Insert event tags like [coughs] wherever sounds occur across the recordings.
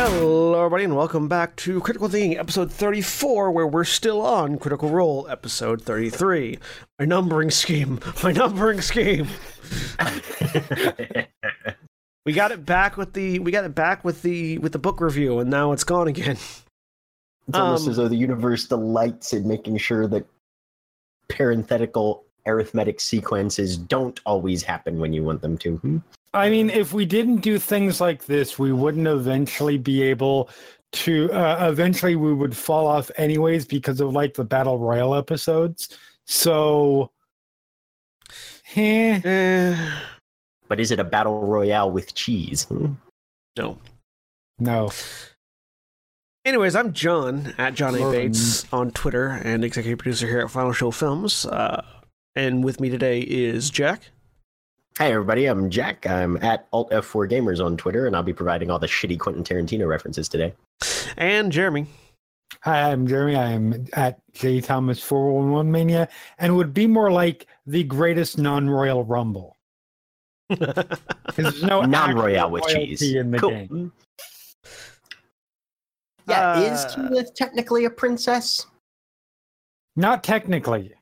Hello, everybody, and welcome back to Critical Thinking, episode 34, where we're still on Critical Role, episode 33. My numbering scheme, my numbering scheme. [laughs] we got it back with the we got it back with the with the book review, and now it's gone again. It's almost Um, as though the universe delights in making sure that parenthetical arithmetic sequences don't always happen when you want them to. I mean, if we didn't do things like this, we wouldn't eventually be able to. Uh, eventually, we would fall off anyways because of like the battle royale episodes. So, eh, Eh, But is it a battle royale with cheese? Hmm? no. no. Anyways, I'm John at John A. Lauren. Bates on Twitter and executive producer here at Final Show Films. Uh, and with me today is Jack. Hi, everybody. I'm Jack. I'm at Alt F4 Gamers on Twitter, and I'll be providing all the shitty Quentin Tarantino references today. And Jeremy. Hi, I'm Jeremy. I am at J Thomas 411 Mania, and would be more like the greatest non-royal rumble. [laughs] 'Cause There's no [laughs] non-royal with cheese. in the Cool. game. Yeah, is Uh, Keyleth technically a princess? Not technically.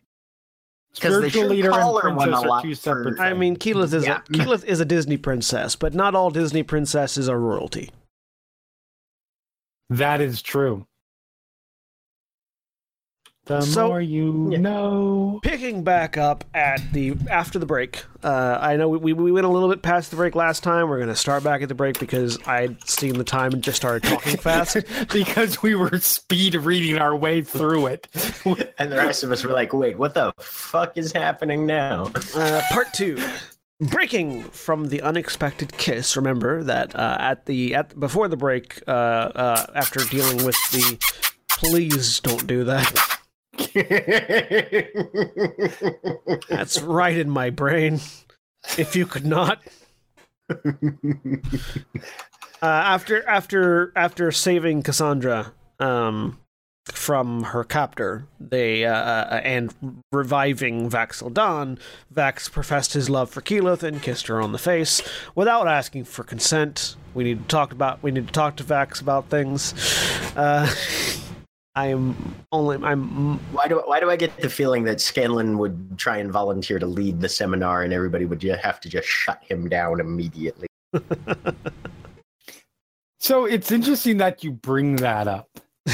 'Cause they Spiritual sure leader and call her one princess are two for- separate. I mean, Keyleth is Yeah. a Keyleth is a Disney princess, but not all Disney princesses are royalty. That is true. The So- more you Yeah. know. Picking back up at the after the break, uh, I know we, we went a little bit past the break last time. We're going to start back at the break because I'd seen the time and just started talking fast. [laughs] because we were speed reading our way through it. [laughs] And the rest of us were like, wait, what the fuck is happening now? Uh, part two. Breaking from the unexpected kiss. Remember that uh, at the at before the break, uh, uh, after dealing with the, please don't do that. That's right in my brain. If you could not. Uh, after after after saving Cassandra um, from her captor, they uh, uh, and reviving Vax'ildan, Vax professed his love for Keyleth and kissed her on the face without asking for consent. We need to talk about we need to talk to Vax about things. Uh, [laughs] I am only I'm Why do why do I get the feeling that Scanlan would try and volunteer to lead the seminar, and everybody would have to just shut him down immediately? So it's interesting that you bring that up.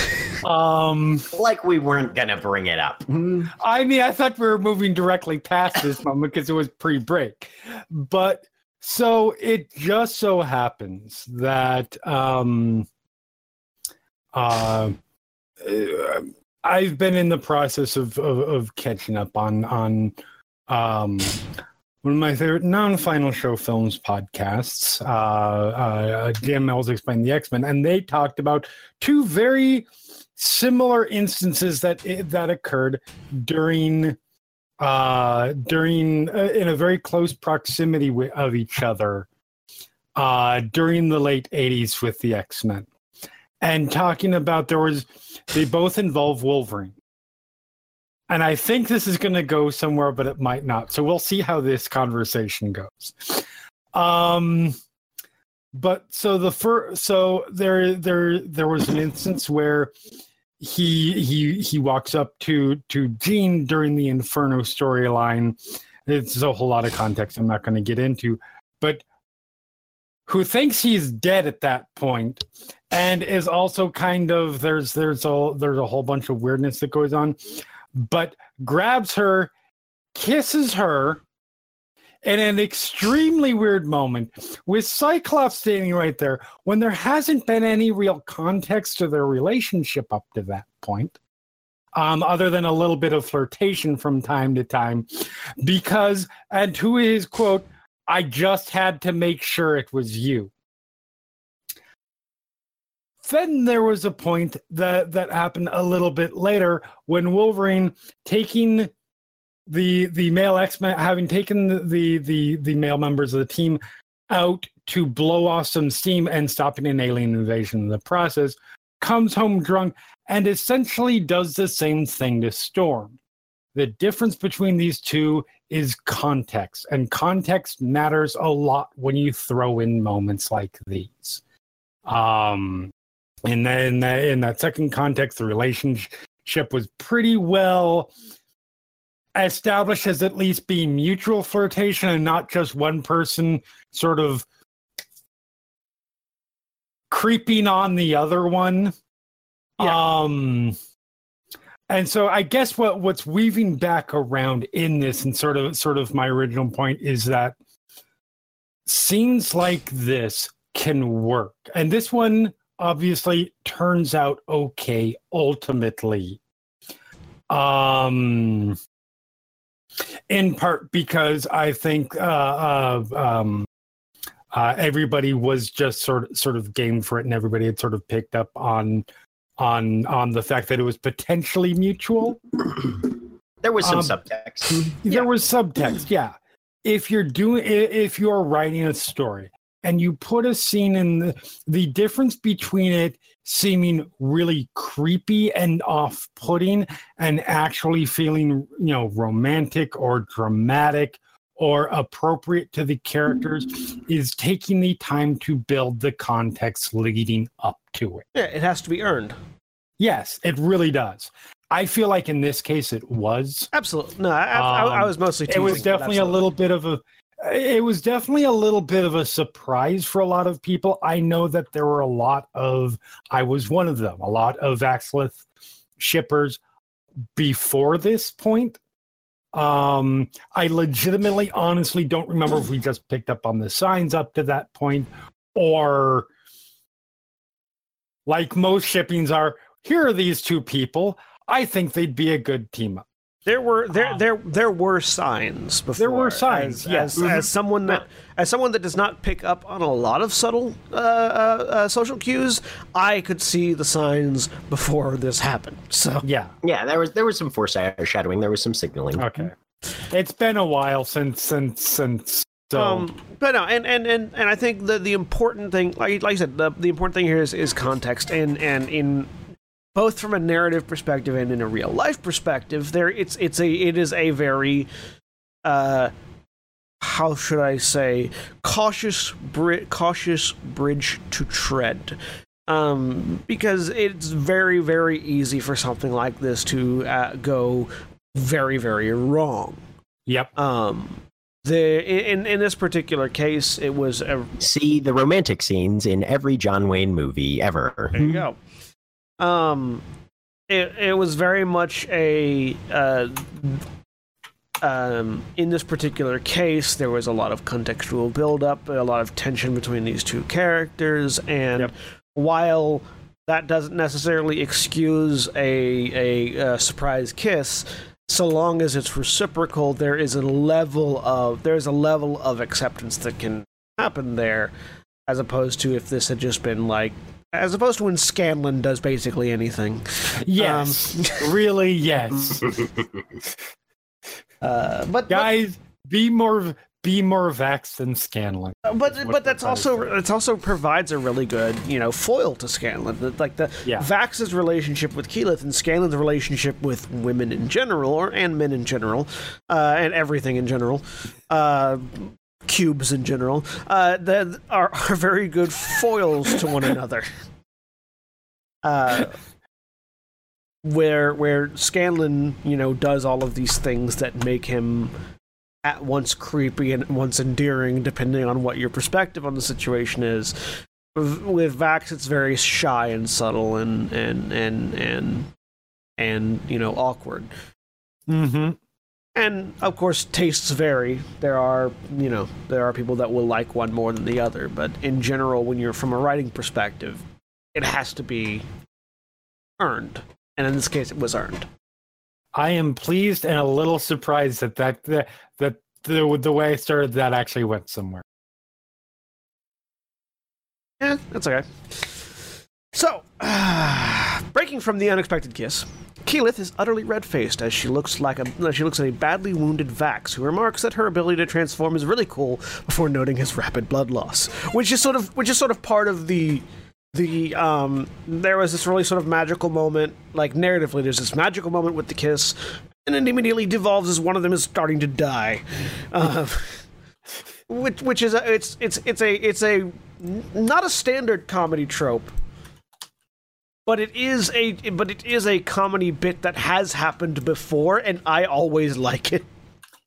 [laughs] um, Like we weren't gonna bring it up. I mean, I thought we were moving directly past this moment because it was pre-break, but so it just so happens that um, uh, I've been in the process of, of, of catching up on on um, one of my favorite non-final show films podcasts. Uh, uh, Jay and Miles X-Plain the X-Men, and they talked about two very similar instances that that occurred during uh, during uh, in a very close proximity of each other uh, during the late 80s with the X-Men and talking about there was they both involve Wolverine and I think this is going to go somewhere, but it might not. So we'll see how this conversation goes. Um, but so the first, so there, there, there was an instance where he he he walks up to to Jean during the Inferno storyline. It's a whole lot of context I'm not going to get into, but who thinks he's dead at that point and is also kind of there's there's a there's a whole bunch of weirdness that goes on but grabs her kisses her in an extremely weird moment with Cyclops standing right there when there hasn't been any real context to their relationship up to that point. Um, other than a little bit of flirtation from time to time, because, and to his quote, I just had to make sure it was you. Then there was a point that that happened a little bit later when Wolverine taking the the male X-Men having taken the, the the male members of the team out to blow off some steam and stopping an alien invasion in the process, comes home drunk and essentially does the same thing to Storm. The difference between these two is context, and context matters a lot when you throw in moments like these. Um, and then in that second context, the relationship was pretty well established as at least being mutual flirtation and not just one person sort of creeping on the other one. Yeah. Um and so I guess what what's weaving back around in this and sort of sort of my original point is that scenes like this can work. And this one obviously turns out okay ultimately. Um in part because I think uh, uh, um, uh, everybody was just sort of sort of game for it, and everybody had sort of picked up on on on the fact that it was potentially mutual. There was some um, subtext. There yeah. was subtext, yeah. If you're doing, if you're writing a story and you put a scene in the, the difference between it seeming really creepy and off-putting and actually feeling you know romantic or dramatic or appropriate to the characters is taking the time to build the context leading up to it yeah it has to be earned yes it really does I feel like in this case it was absolutely no. I, um, I, I was mostly. It was definitely a little bit of a it was definitely a little bit of a surprise for a lot of people. I know that there were a lot of, I was one of them, a lot of Axlith shippers before this point. Um, I legitimately, honestly don't remember if we just picked up on the signs up to that point or like most shippings are, here are these two people. I think they'd be a good team up. There were there there there were signs before. There were signs, as, yes. As, as, someone that as someone that does not pick up on a lot of subtle uh, uh, uh, social cues, I could see the signs before this happened. So yeah, yeah, there was there was some foreshadowing. There was some signaling. Okay, it's been a while since since since. So. Um, but no, and, and, and, and I think the, the important thing, like, like I said, the, the important thing here is, is context, and, and in both from a narrative perspective and in a real life perspective there it's it's a it is a very uh how should i say cautious bri- cautious bridge to tread. Um because it's very very easy for something like this to uh, go very very wrong. Yep. Um the in in this particular case it was a see the romantic scenes in every john wayne movie ever. There you go um, it it was very much a uh, um, in this particular case, there was a lot of contextual buildup, a lot of tension between these two characters, and yep. while that doesn't necessarily excuse a, a, a surprise kiss, so long as it's reciprocal, there is a level of there's a level of acceptance that can happen there, as opposed to if this had just been like as opposed to when Scanlan does basically anything. Yes, um, [laughs] really, yes. uh, but guys, but, be more be more vax than Scanlan. but what but that's we're trying to also it's also provides a really good you know foil to Scanlan. Like the Yeah. Vax's relationship with Keyleth and Scanlan's relationship with women in general, or and men in general, uh, and everything in general, uh, cubes in general, uh, that are are very good foils to one another. Uh, where where Scanlan, you know, does all of these things that make him at once creepy and once endearing, depending on what your perspective on the situation is. With Vax, it's very shy and subtle and and and and and you know awkward. Mm-hmm. And of course, tastes vary. There are, you know, there are people that will like one more than the other. But in general, when you're from a writing perspective, it has to be earned. And in this case, it was earned. I am pleased and a little surprised that that that, that the the way I started that actually went somewhere. Yeah, that's okay. So, [sighs] breaking from the unexpected kiss, Keyleth is utterly red-faced as she looks like a she looks at a badly wounded Vax, who remarks that her ability to transform is really cool before noting his rapid blood loss, which is sort of which is sort of part of the the um there was this really sort of magical moment like narratively there's this magical moment with the kiss and it immediately devolves as one of them is starting to die. Uh, which which is a, it's it's it's a it's a not a standard comedy trope but it is a but it is a comedy bit that has happened before and I always like it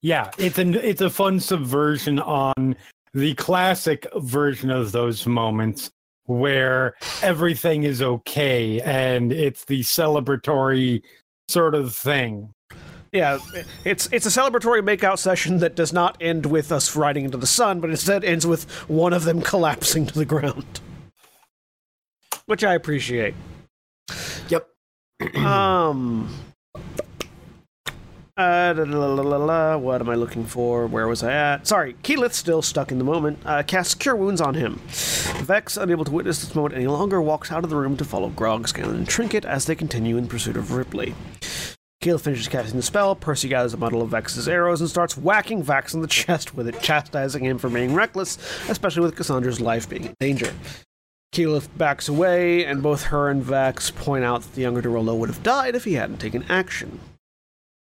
Yeah, it's an it's a fun subversion on the classic version of those moments where everything is okay and it's the celebratory sort of thing. Yeah, it's it's a celebratory makeout session that does not end with us riding into the sun, but instead ends with one of them collapsing to the ground, which I appreciate. Yep. [clears throat] Um. Uh, da, la, la, what am I looking for? Where was I at? Sorry, Keyleth's still stuck in the moment. Uh, casts Cure Wounds on him. Vex, unable to witness this moment any longer, walks out of the room to follow Grog, Scanlan, and Trinket as they continue in pursuit of Ripley. Keyleth finishes casting the spell. Percy gathers a bundle of Vex's arrows and starts whacking Vex in the [laughs] chest with it, chastising him for being reckless, especially with Cassandra's life being in danger. Keyleth backs away, and both her and Vax point out that the younger de Rolo would have died if he hadn't taken action.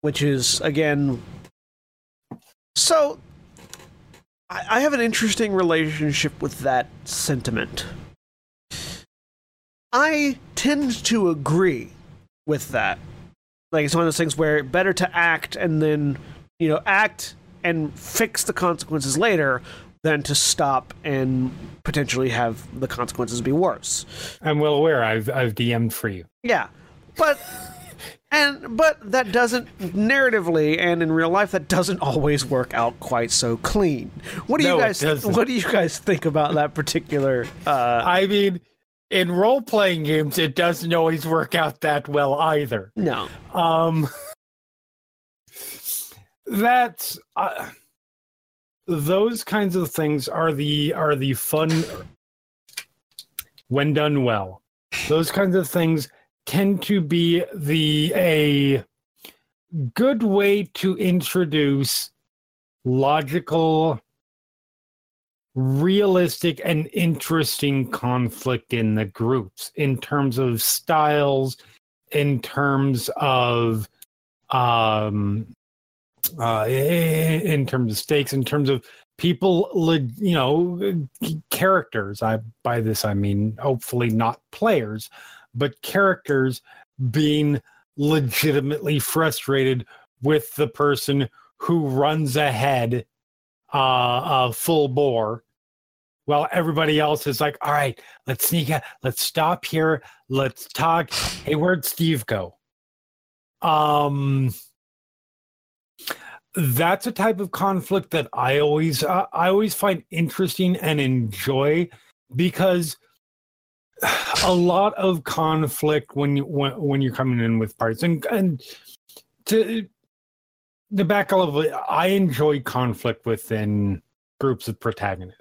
Which is, again. So. I, I have an interesting relationship with that sentiment. I tend to agree with that. Like, it's one of those things where better to act and then, you know, act and fix the consequences later than to stop and potentially have the consequences be worse. I'm well aware I've I've DM'd for you. Yeah, but and but that doesn't narratively and in real life that doesn't always work out quite so clean. What do No, you guys? What do you guys think about that particular? Uh, I mean, in role playing games, it doesn't always work out that well either. no, Um, [laughs] that's uh, those kinds of things are the are the fun when done well. Those kinds of things tend to be the a good way to introduce logical realistic and interesting conflict in the groups in terms of styles in terms of um uh in terms of stakes in terms of people you know characters. I by this i mean hopefully not players but characters being legitimately frustrated with the person who runs ahead uh, uh full bore while everybody else is like all right let's sneak out let's stop here let's talk. Hey where'd steve go? Um that's a type of conflict that i always uh, i always find interesting and enjoy because a lot of conflict when you when, when you're coming in with parts. And and to the back of it i enjoy conflict within groups of protagonists.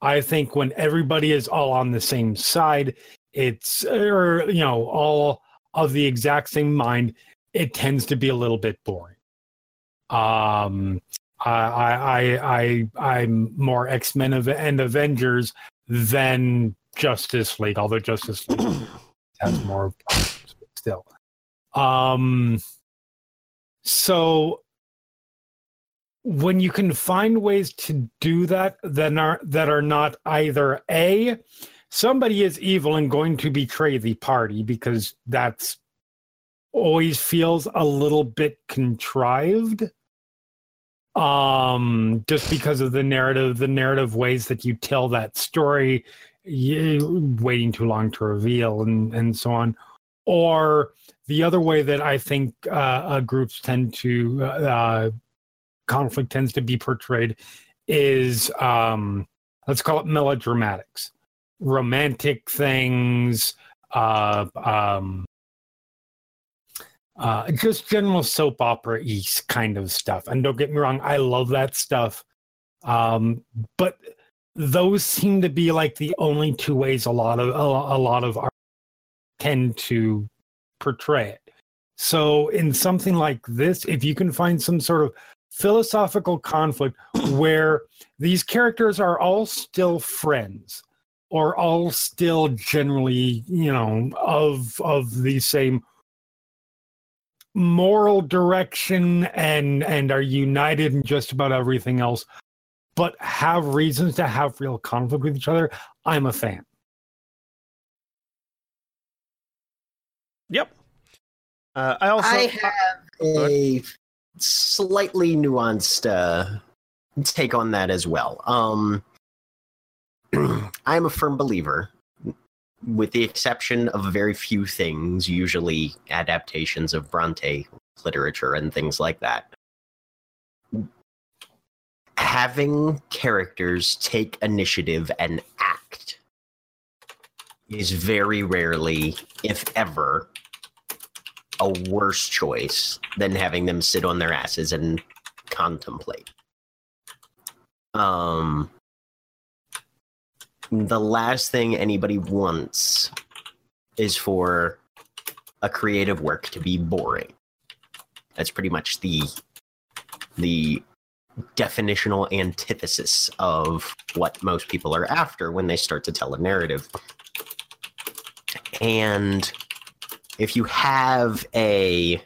I think when everybody is all on the same side it's or you know all of the exact same mind it tends to be a little bit boring um I I I I'm more X Men and Avengers than Justice League, although Justice League [clears throat] has more problems, still. Um, so when you can find ways to do that that are that are not either a somebody is evil and going to betray the party because that's always feels a little bit contrived um just because of the narrative the narrative ways that you tell that story you, waiting too long to reveal and and so on. Or the other way that i think uh, uh groups tend to uh, conflict tends to be portrayed is um let's call it melodramatics. Romantic things uh um uh, just general soap opera east kind of stuff. And don't get me wrong, I love that stuff. Um, but those seem to be like the only two ways a lot of a, a lot of art tend to portray it. So in something like this, if you can find some sort of philosophical conflict [clears throat] where these characters are all still friends or all still generally, you know, of of the same moral direction and and are united in just about everything else but have reasons to have real conflict with each other i'm a fan. Yep. Uh, i also I have a slightly nuanced uh, take on that as well. Um [clears throat] i'm a firm believer with the exception of very few things, usually adaptations of Bronte literature and things like that. Having characters take initiative and act is very rarely, if ever, a worse choice than having them sit on their asses and contemplate. Um, the last thing anybody wants is for a creative work to be boring. That's pretty much the the definitional antithesis of what most people are after when they start to tell a narrative. And if you have a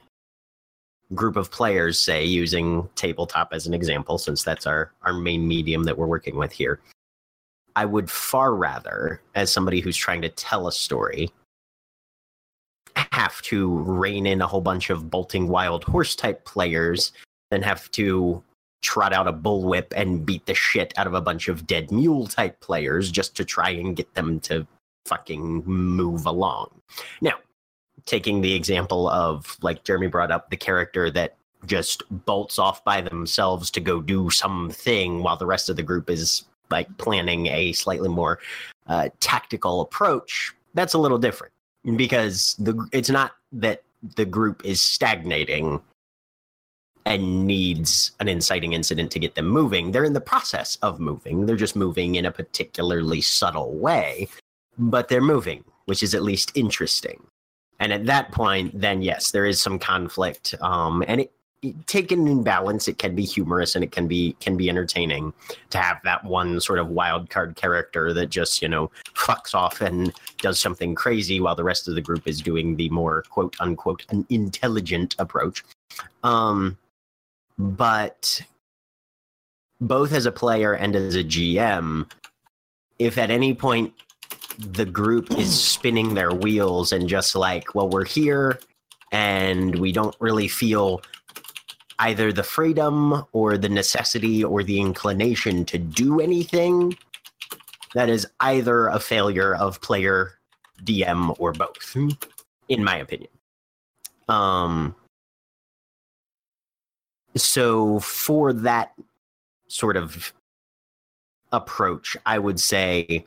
group of players, say, using tabletop as an example, since that's our, our main medium that we're working with here, I would far rather, as somebody who's trying to tell a story, have to rein in a whole bunch of bolting wild horse type players than have to trot out a bullwhip and beat the shit out of a bunch of dead mule type players just to try and get them to fucking move along. Now, taking the example of, like Jeremy brought up, the character that just bolts off by themselves to go do something while the rest of the group is like planning a slightly more uh, tactical approach, that's a little different because the it's not that the group is stagnating and needs an inciting incident to get them moving. They're in the process of moving. They're just moving in a particularly subtle way, but they're moving, which is at least interesting. And at that point, then yes, there is some conflict, um, and it taken in balance it can be humorous and it can be can be entertaining to have that one sort of wild card character that just you know fucks off and does something crazy while the rest of the group is doing the more quote unquote an intelligent approach. Um but both as a player and as a gm if at any point the group is [clears throat] spinning their wheels and just like well we're here and we don't really feel either the freedom or the necessity or the inclination to do anything, that is either a failure of player, DM, or both, in my opinion. Um, so for that sort of approach, I would say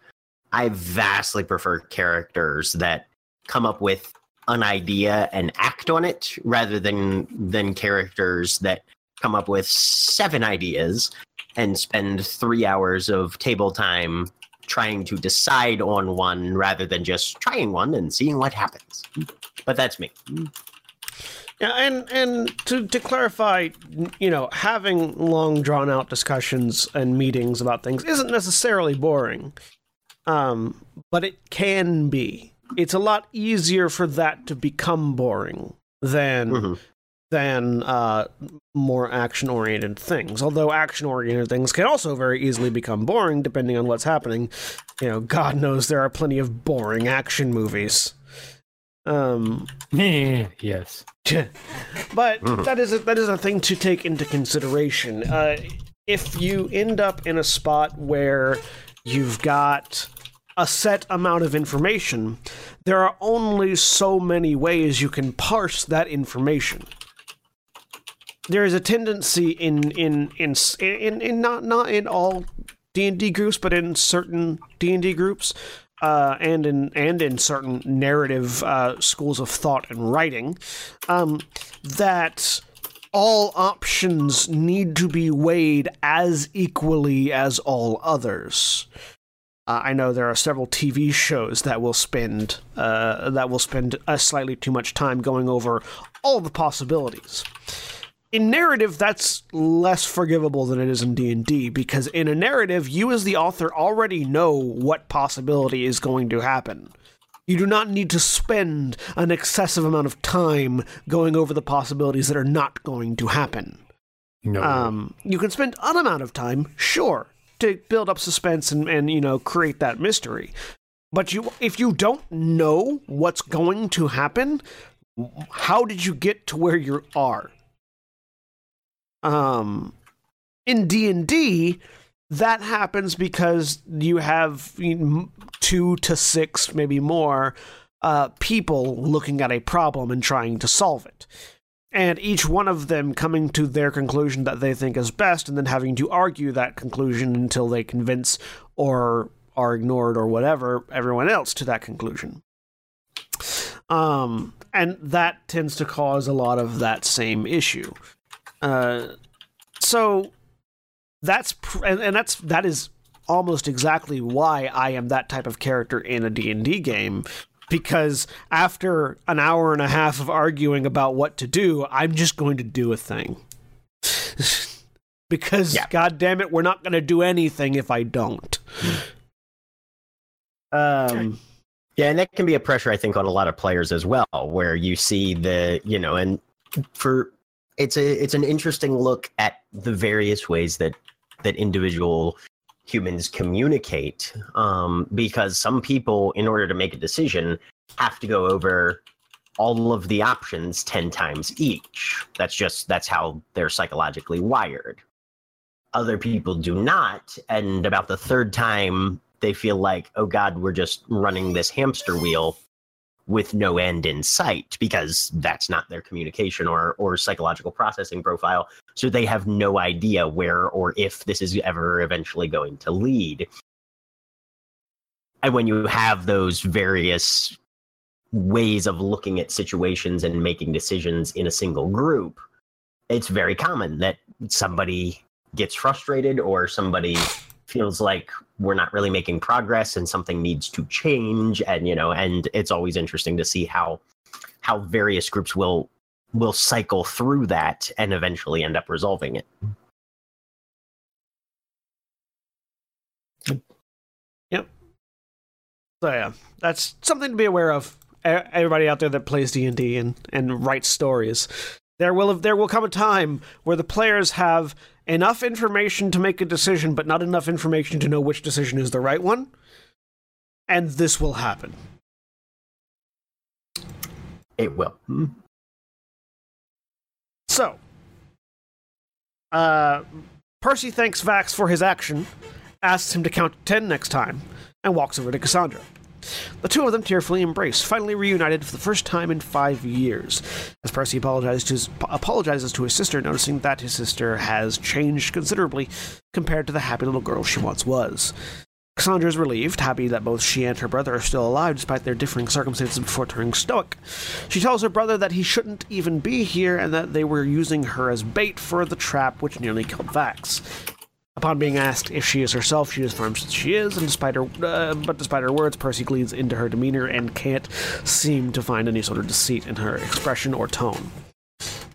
I vastly prefer characters that come up with an idea and act on it rather than than characters that come up with seven ideas and spend three hours of table time trying to decide on one rather than just trying one and seeing what happens. But that's me. Yeah, and and to to clarify, you know, having long drawn out discussions and meetings about things isn't necessarily boring. Um, but it can be. It's a lot easier for that to become boring than Mhm. than uh, more action oriented things. Although action oriented things can also very easily become boring depending on what's happening. You know, God knows there are plenty of boring action movies. Um, [laughs] yes. [laughs] but Mhm. that is a, that is a thing to take into consideration. Uh, if you end up in a spot where you've got a set amount of information, there are only so many ways you can parse that information. There is a tendency in in in s- in, in not not in all D and D groups, but in certain D and D groups, uh, and in and in certain narrative uh, schools of thought and writing, um, that all options need to be weighed as equally as all others. Uh, I know there are several TV shows that will spend uh, that will spend uh, slightly too much time going over all the possibilities. In narrative, that's less forgivable than it is in D and D because in a narrative, you as the author already know what possibility is going to happen. You do not need to spend an excessive amount of time going over the possibilities that are not going to happen. No. Um, you can spend an amount of time, sure, to build up suspense and, and you know create that mystery. But you, if you don't know what's going to happen, how did you get to where you are? Um, in D and D, that happens because you have two to six, maybe more, uh, people looking at a problem and trying to solve it and each one of them coming to their conclusion that they think is best and then having to argue that conclusion until they convince or are ignored or whatever everyone else to that conclusion. Um and that tends to cause a lot of that same issue. Uh so that's and, and that's that is almost exactly why I am that type of character in a D&D game because after an hour and a half of arguing about what to do, I'm just going to do a thing. [laughs] because Yeah. god damn it, we're not going to do anything if I don't. um Yeah, and that can be a pressure I think on a lot of players as well, where you see the you know, and for it's a it's an interesting look at the various ways that that individual humans communicate, um, because some people, in order to make a decision, have to go over all of the options ten times each. That's just that's how they're psychologically wired. Other people do not, and about the third time they feel like, oh God, we're just running this hamster wheel with no end in sight because that's not their communication or or psychological processing profile. So they have no idea where or if this is ever eventually going to lead. And when you have those various ways of looking at situations and making decisions in a single group, it's very common that somebody gets frustrated or somebody feels like we're not really making progress and something needs to change and you know and it's always interesting to see how how various groups will will cycle through that and eventually end up resolving it Yep. So yeah, that's something to be aware of. Everybody out there that plays D and D and and writes stories, there will have, there will come a time where the players have enough information to make a decision, but not enough information to know which decision is the right one, and this will happen. it will So, uh, Percy thanks Vax for his action, asks him to count to ten next time, and walks over to Cassandra. The two of them tearfully embrace, finally reunited for the first time in five years. As Percy apologizes to his, apologizes to his sister, noticing that his sister has changed considerably compared to the happy little girl she once was. Cassandra is relieved, happy that both she and her brother are still alive despite their differing circumstances before turning stoic. She tells her brother that he shouldn't even be here and that they were using her as bait for the trap which nearly killed Vax. Upon being asked if she is herself, she affirms that she is, and despite her, uh, but despite her words, Percy gleans into her demeanor and can't seem to find any sort of deceit in her expression or tone.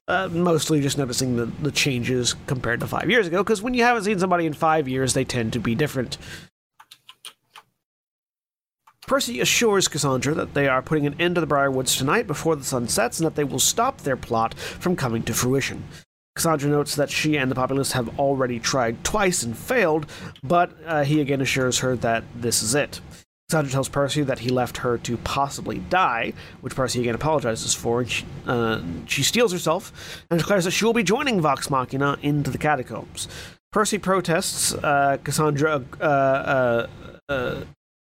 Uh, mostly just noticing the, the changes compared to five years ago, because when you haven't seen somebody in five years, they tend to be different. Percy assures Cassandra that they are putting an end to the Briarwoods tonight before the sun sets and that they will stop their plot from coming to fruition. Cassandra notes that she and the populace have already tried twice and failed, but uh, he again assures her that this is it. Cassandra tells Percy that he left her to possibly die, which Percy again apologizes for. And she, uh, she steals herself and declares that she will be joining Vox Machina into the catacombs. Percy protests. Uh, Cassandra uh, uh, uh,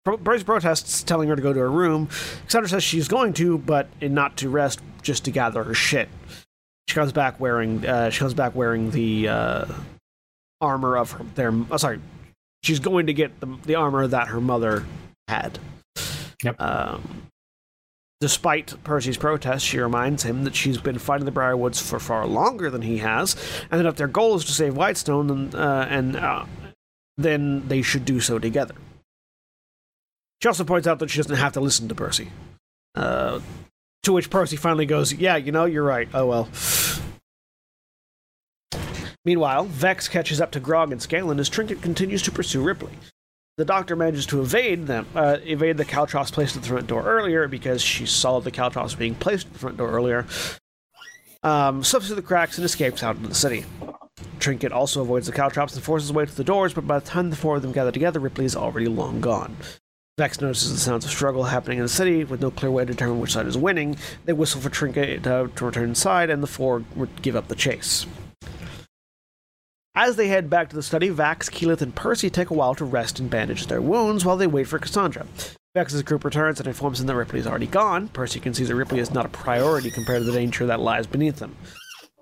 Percy protests, telling her to go to her room. Cassandra says she's going to, but not to rest, just to gather her shit. She comes back wearing. Uh, she comes back wearing the uh, armor of her, their. Oh, sorry, she's going to get the, the armor that her mother had. Yep. Um, despite Percy's protest, she reminds him that she's been fighting the Briarwoods for far longer than he has, and that if their goal is to save Whitestone, then, uh, and uh, then they should do so together. She also points out that she doesn't have to listen to Percy. Uh, to which Percy finally goes, Yeah, you know, you're right. Oh well. Meanwhile, Vex catches up to Grog and Scanlan as Trinket continues to pursue Ripley. The doctor manages to evade them, uh, evade the Caltrops placed at the front door earlier because she saw the Caltrops being placed at the front door earlier. Um, slips through the cracks and escapes out into the city. Trinket also avoids the Caltrops and forces his way to the doors, but by the time the four of them gather together, Ripley is already long gone. Vex notices the sounds of struggle happening in the city with no clear way to determine which side is winning. They whistle for Trinket to, to return inside, and the four give up the chase. As they head back to the study, Vax, Keyleth, and Percy take a while to rest and bandage their wounds while they wait for Cassandra. Vex's group returns and informs them that Ripley is already gone. Percy can see that Ripley is not a priority compared to the danger that lies beneath them.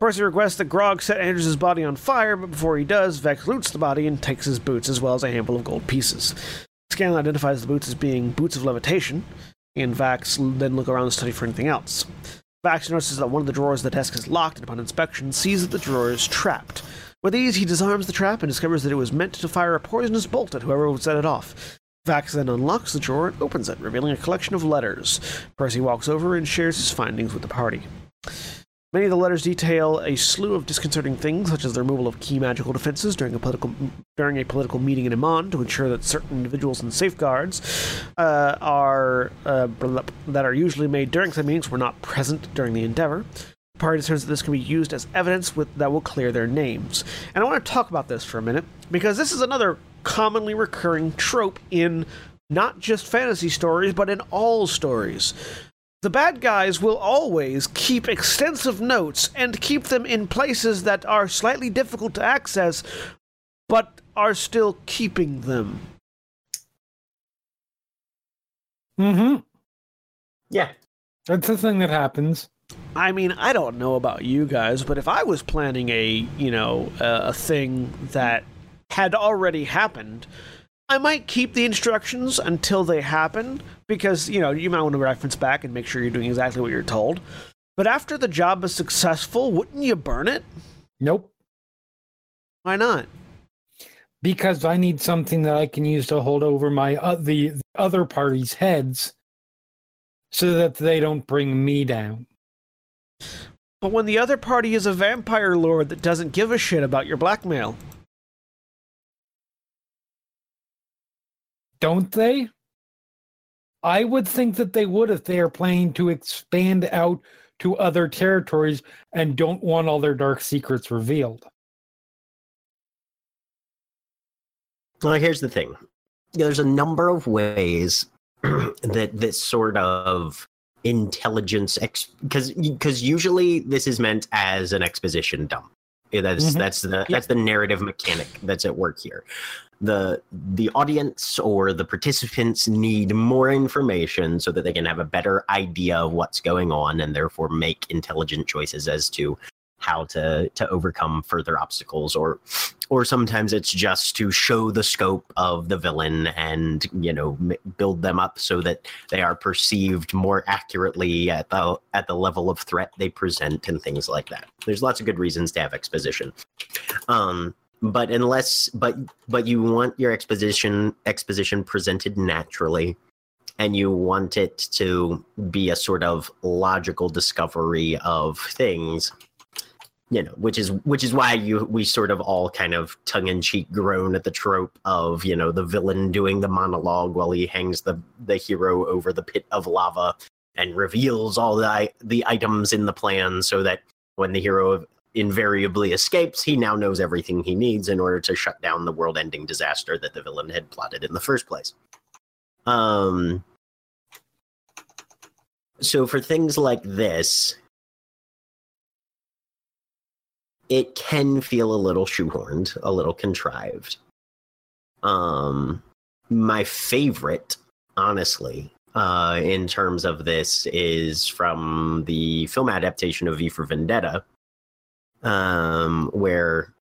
Percy requests that Grog set Anders' body on fire, but before he does, Vex loots the body and takes his boots as well as a handful of gold pieces. Scanlan identifies the boots as being boots of levitation, and Vax then look around the study for anything else. Vax notices that one of the drawers of the desk is locked, and upon inspection, sees that the drawer is trapped. With ease, he disarms the trap and discovers that it was meant to fire a poisonous bolt at whoever would set it off. Vax then unlocks the drawer and opens it, revealing a collection of letters. Percy walks over and shares his findings with the party. Many of the letters detail a slew of disconcerting things, such as the removal of key magical defenses during a political during a political meeting in Emon to ensure that certain individuals and safeguards uh, are uh, that are usually made during such meetings were not present during the endeavor. The party determines that this can be used as evidence with, that will clear their names. And I want to talk about this for a minute because this is another commonly recurring trope in not just fantasy stories, but in all stories. The bad guys will always keep extensive notes and keep them in places that are slightly difficult to access, but are still keeping them. Mm-hmm. Yeah. That's the thing that happens. I mean, I don't know about you guys, but if I was planning a, you know, a, a thing that had already happened, I might keep the instructions until they happen because, you know, you might want to reference back and make sure you're doing exactly what you're told. But after the job is successful, wouldn't you burn it? Nope. Why not? Because I need something that I can use to hold over my uh, the, the other party's heads so that they don't bring me down. But when the other party is a vampire lord that doesn't give a shit about your blackmail, don't they? I would think that they would if they are planning to expand out to other territories and don't want all their dark secrets revealed. Well, here's the thing. There's a number of ways [clears throat] that this sort of intelligence because because usually this is meant as an exposition dump. That's mm-hmm. that's the that's the narrative mechanic that's at work here the the audience or the participants need more information so that they can have a better idea of what's going on and therefore make intelligent choices as to how to to overcome further obstacles or or sometimes it's just to show the scope of the villain and you know build them up so that they are perceived more accurately at the at the level of threat they present and things like that. There's lots of good reasons to have exposition. Um but unless but but you want your exposition exposition presented naturally and you want it to be a sort of logical discovery of things you know which is which is why you we sort of all kind of tongue-in-cheek groan at the trope of you know the villain doing the monologue while he hangs the the hero over the pit of lava and reveals all the the items in the plan so that when the hero invariably escapes he now knows everything he needs in order to shut down the world-ending disaster that the villain had plotted in the first place. Um so for things like this it can feel a little shoehorned, a little contrived. Um, my favorite, honestly, uh, in terms of this, is from the film adaptation of V for Vendetta, um, where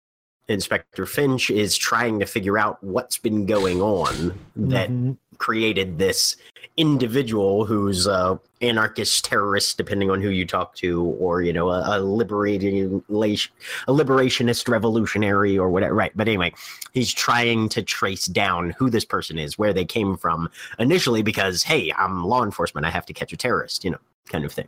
Inspector Finch is trying to figure out what's been going on that Mhm. created this individual who's a anarchist terrorist depending on who you talk to or you know a, a liberating a liberationist revolutionary or whatever right. But anyway he's trying to trace down who this person is where they came from initially because hey i'm law enforcement i have to catch a terrorist you know kind of thing.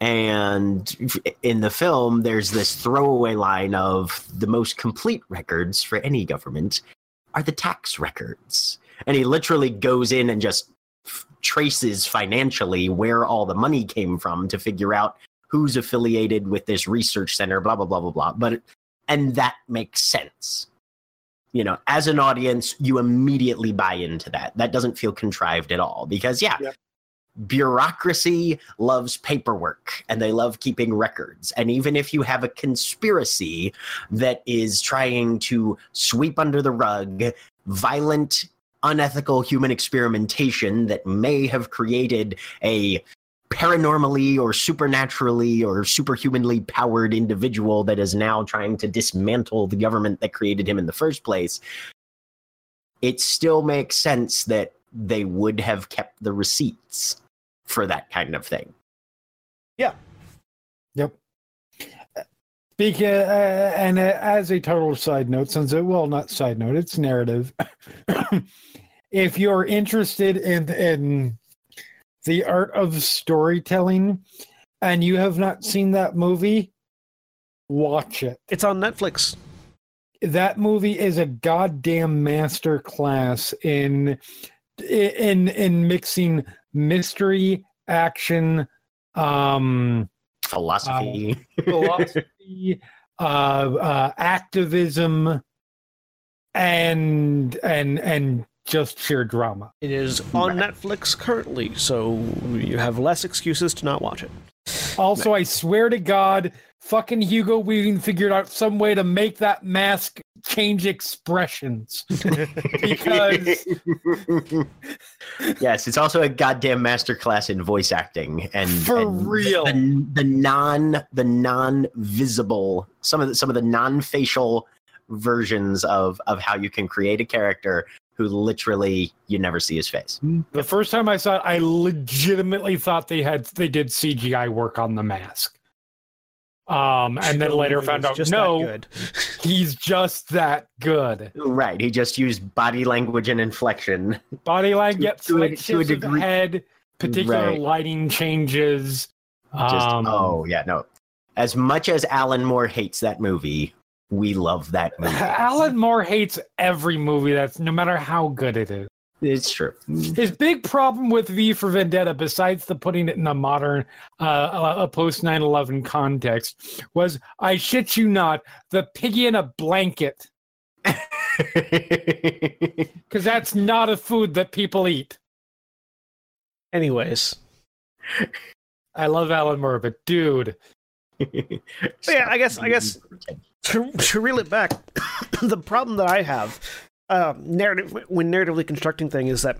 And in the film there's this throwaway line of the most complete records for any government are the tax records. And he literally goes in and just traces financially where all the money came from to figure out who's affiliated with this research center blah blah blah blah blah. But and that makes sense. You know as an audience you immediately buy into that. That doesn't feel contrived at all because yeah Yep. bureaucracy loves paperwork and they love keeping records. And even if you have a conspiracy that is trying to sweep under the rug violent unethical human experimentation that may have created a paranormally or supernaturally or superhumanly powered individual that is now trying to dismantle the government that created him in the first place, it still makes sense that they would have kept the receipts for that kind of thing. Yeah. Yep. Speaking, uh, and uh, as a total side note, since it well, not side note, it's narrative. [coughs] if you're interested in in the art of storytelling, and you have not seen that movie, watch it. It's on Netflix. That movie is a goddamn master class in in in mixing mystery, action, um Philosophy. [laughs] philosophy, uh, uh, activism, and and and just sheer drama. It is on Right. Netflix currently, so you have less excuses to not watch it. Also, I swear to God, fucking Hugo Weaving figured out some way to make that mask change expressions [laughs] because [laughs] yes, it's also a goddamn masterclass in voice acting and For and real. the, the non the non visible some of the some of the non facial versions of of how you can create a character who literally you never see his face. the first time I saw it, I legitimately thought they had they did CGI work on the mask. Um, and then later found out no, good. [laughs] he's just that good. Right, he just used body language and inflection. Body language, yep, To a- to a shifts of the degree- head, particular Right. lighting changes. Just um, oh yeah, no. As much as Alan Moore hates that movie, we love that movie. [laughs] Alan Moore hates every movie that's no matter how good it is. It's true. His big problem with V for Vendetta, besides the putting it in a modern, uh, a post 9 11 context, was I shit you not, the piggy in a blanket. [laughs] Because that's not a food that people eat. Anyways, I love Alan Moore, but dude, So yeah, I guess- I guess- [laughs] to, to reel it back, [coughs] the problem that I have, uh, narrative when narratively constructing thing is that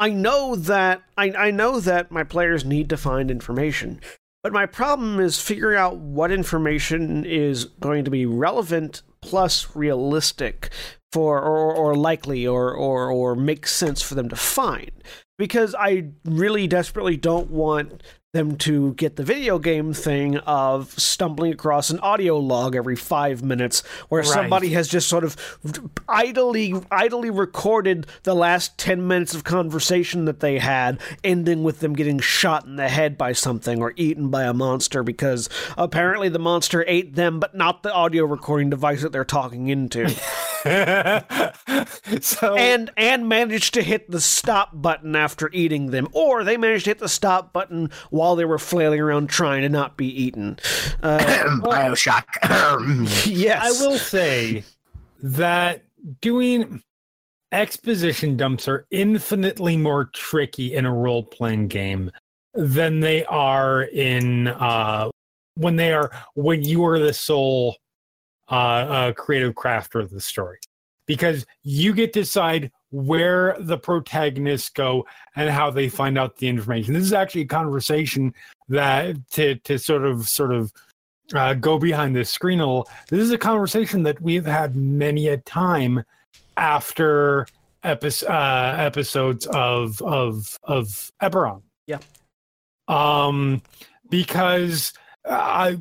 I know that I, I know that my players need to find information, but my problem is figuring out what information is going to be relevant plus realistic for or, or likely or, or or makes sense for them to find. Because I really desperately don't want them to get the video game thing of stumbling across an audio log every five minutes where Right. somebody has just sort of idly idly recorded the last 10 minutes of conversation that they had ending with them getting shot in the head by something or eaten by a monster because apparently the monster ate them but not the audio recording device that they're talking into [laughs] [laughs] so and and managed to hit the stop button after eating them. Or they managed to hit the stop button while they were flailing around trying to not be eaten. Uh, [coughs] Bioshock. [coughs] yes. I will say that doing exposition dumps are infinitely more tricky in a role playing game than they are in uh, when they are when you are the sole uh, uh, creative crafter of the story because you get to decide where the protagonists go and how they find out the information. This is actually a conversation that to to sort of sort of uh, go behind the screen a little. This is a conversation that we've had many a time after epi- uh, episodes of of of Eberron. Yeah. Um, because I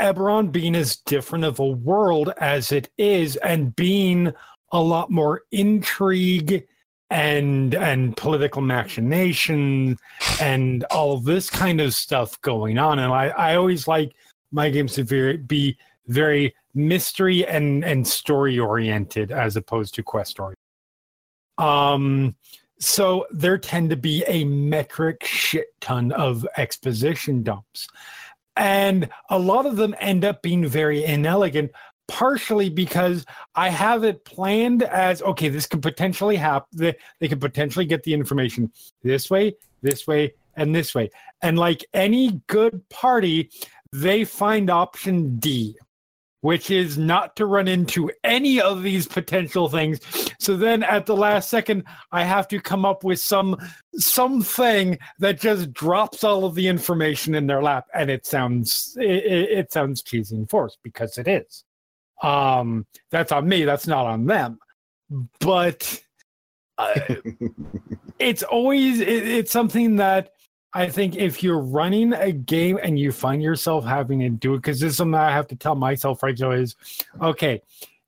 Eberron being as different of a world as it is, and being a lot more intrigue and and political machination and all this kind of stuff going on. And I, I always like my games to be very mystery and and story oriented as opposed to quest oriented. Um, so there tend to be a metric shit ton of exposition dumps, and a lot of them end up being very inelegant. Partially because I have it planned as okay, this could potentially happen. They, they could potentially get the information this way, this way, and this way. And like any good party, they find option D, which is not to run into any of these potential things. So then at the last second, I have to come up with some something that just drops all of the information in their lap, and it sounds it, it, sounds cheesy and forced because it is. Um, that's on me. That's not on them. But uh, [laughs] it's always it, it's something that I think if you're running a game and you find yourself having to do it, because this is something I have to tell myself right now is okay,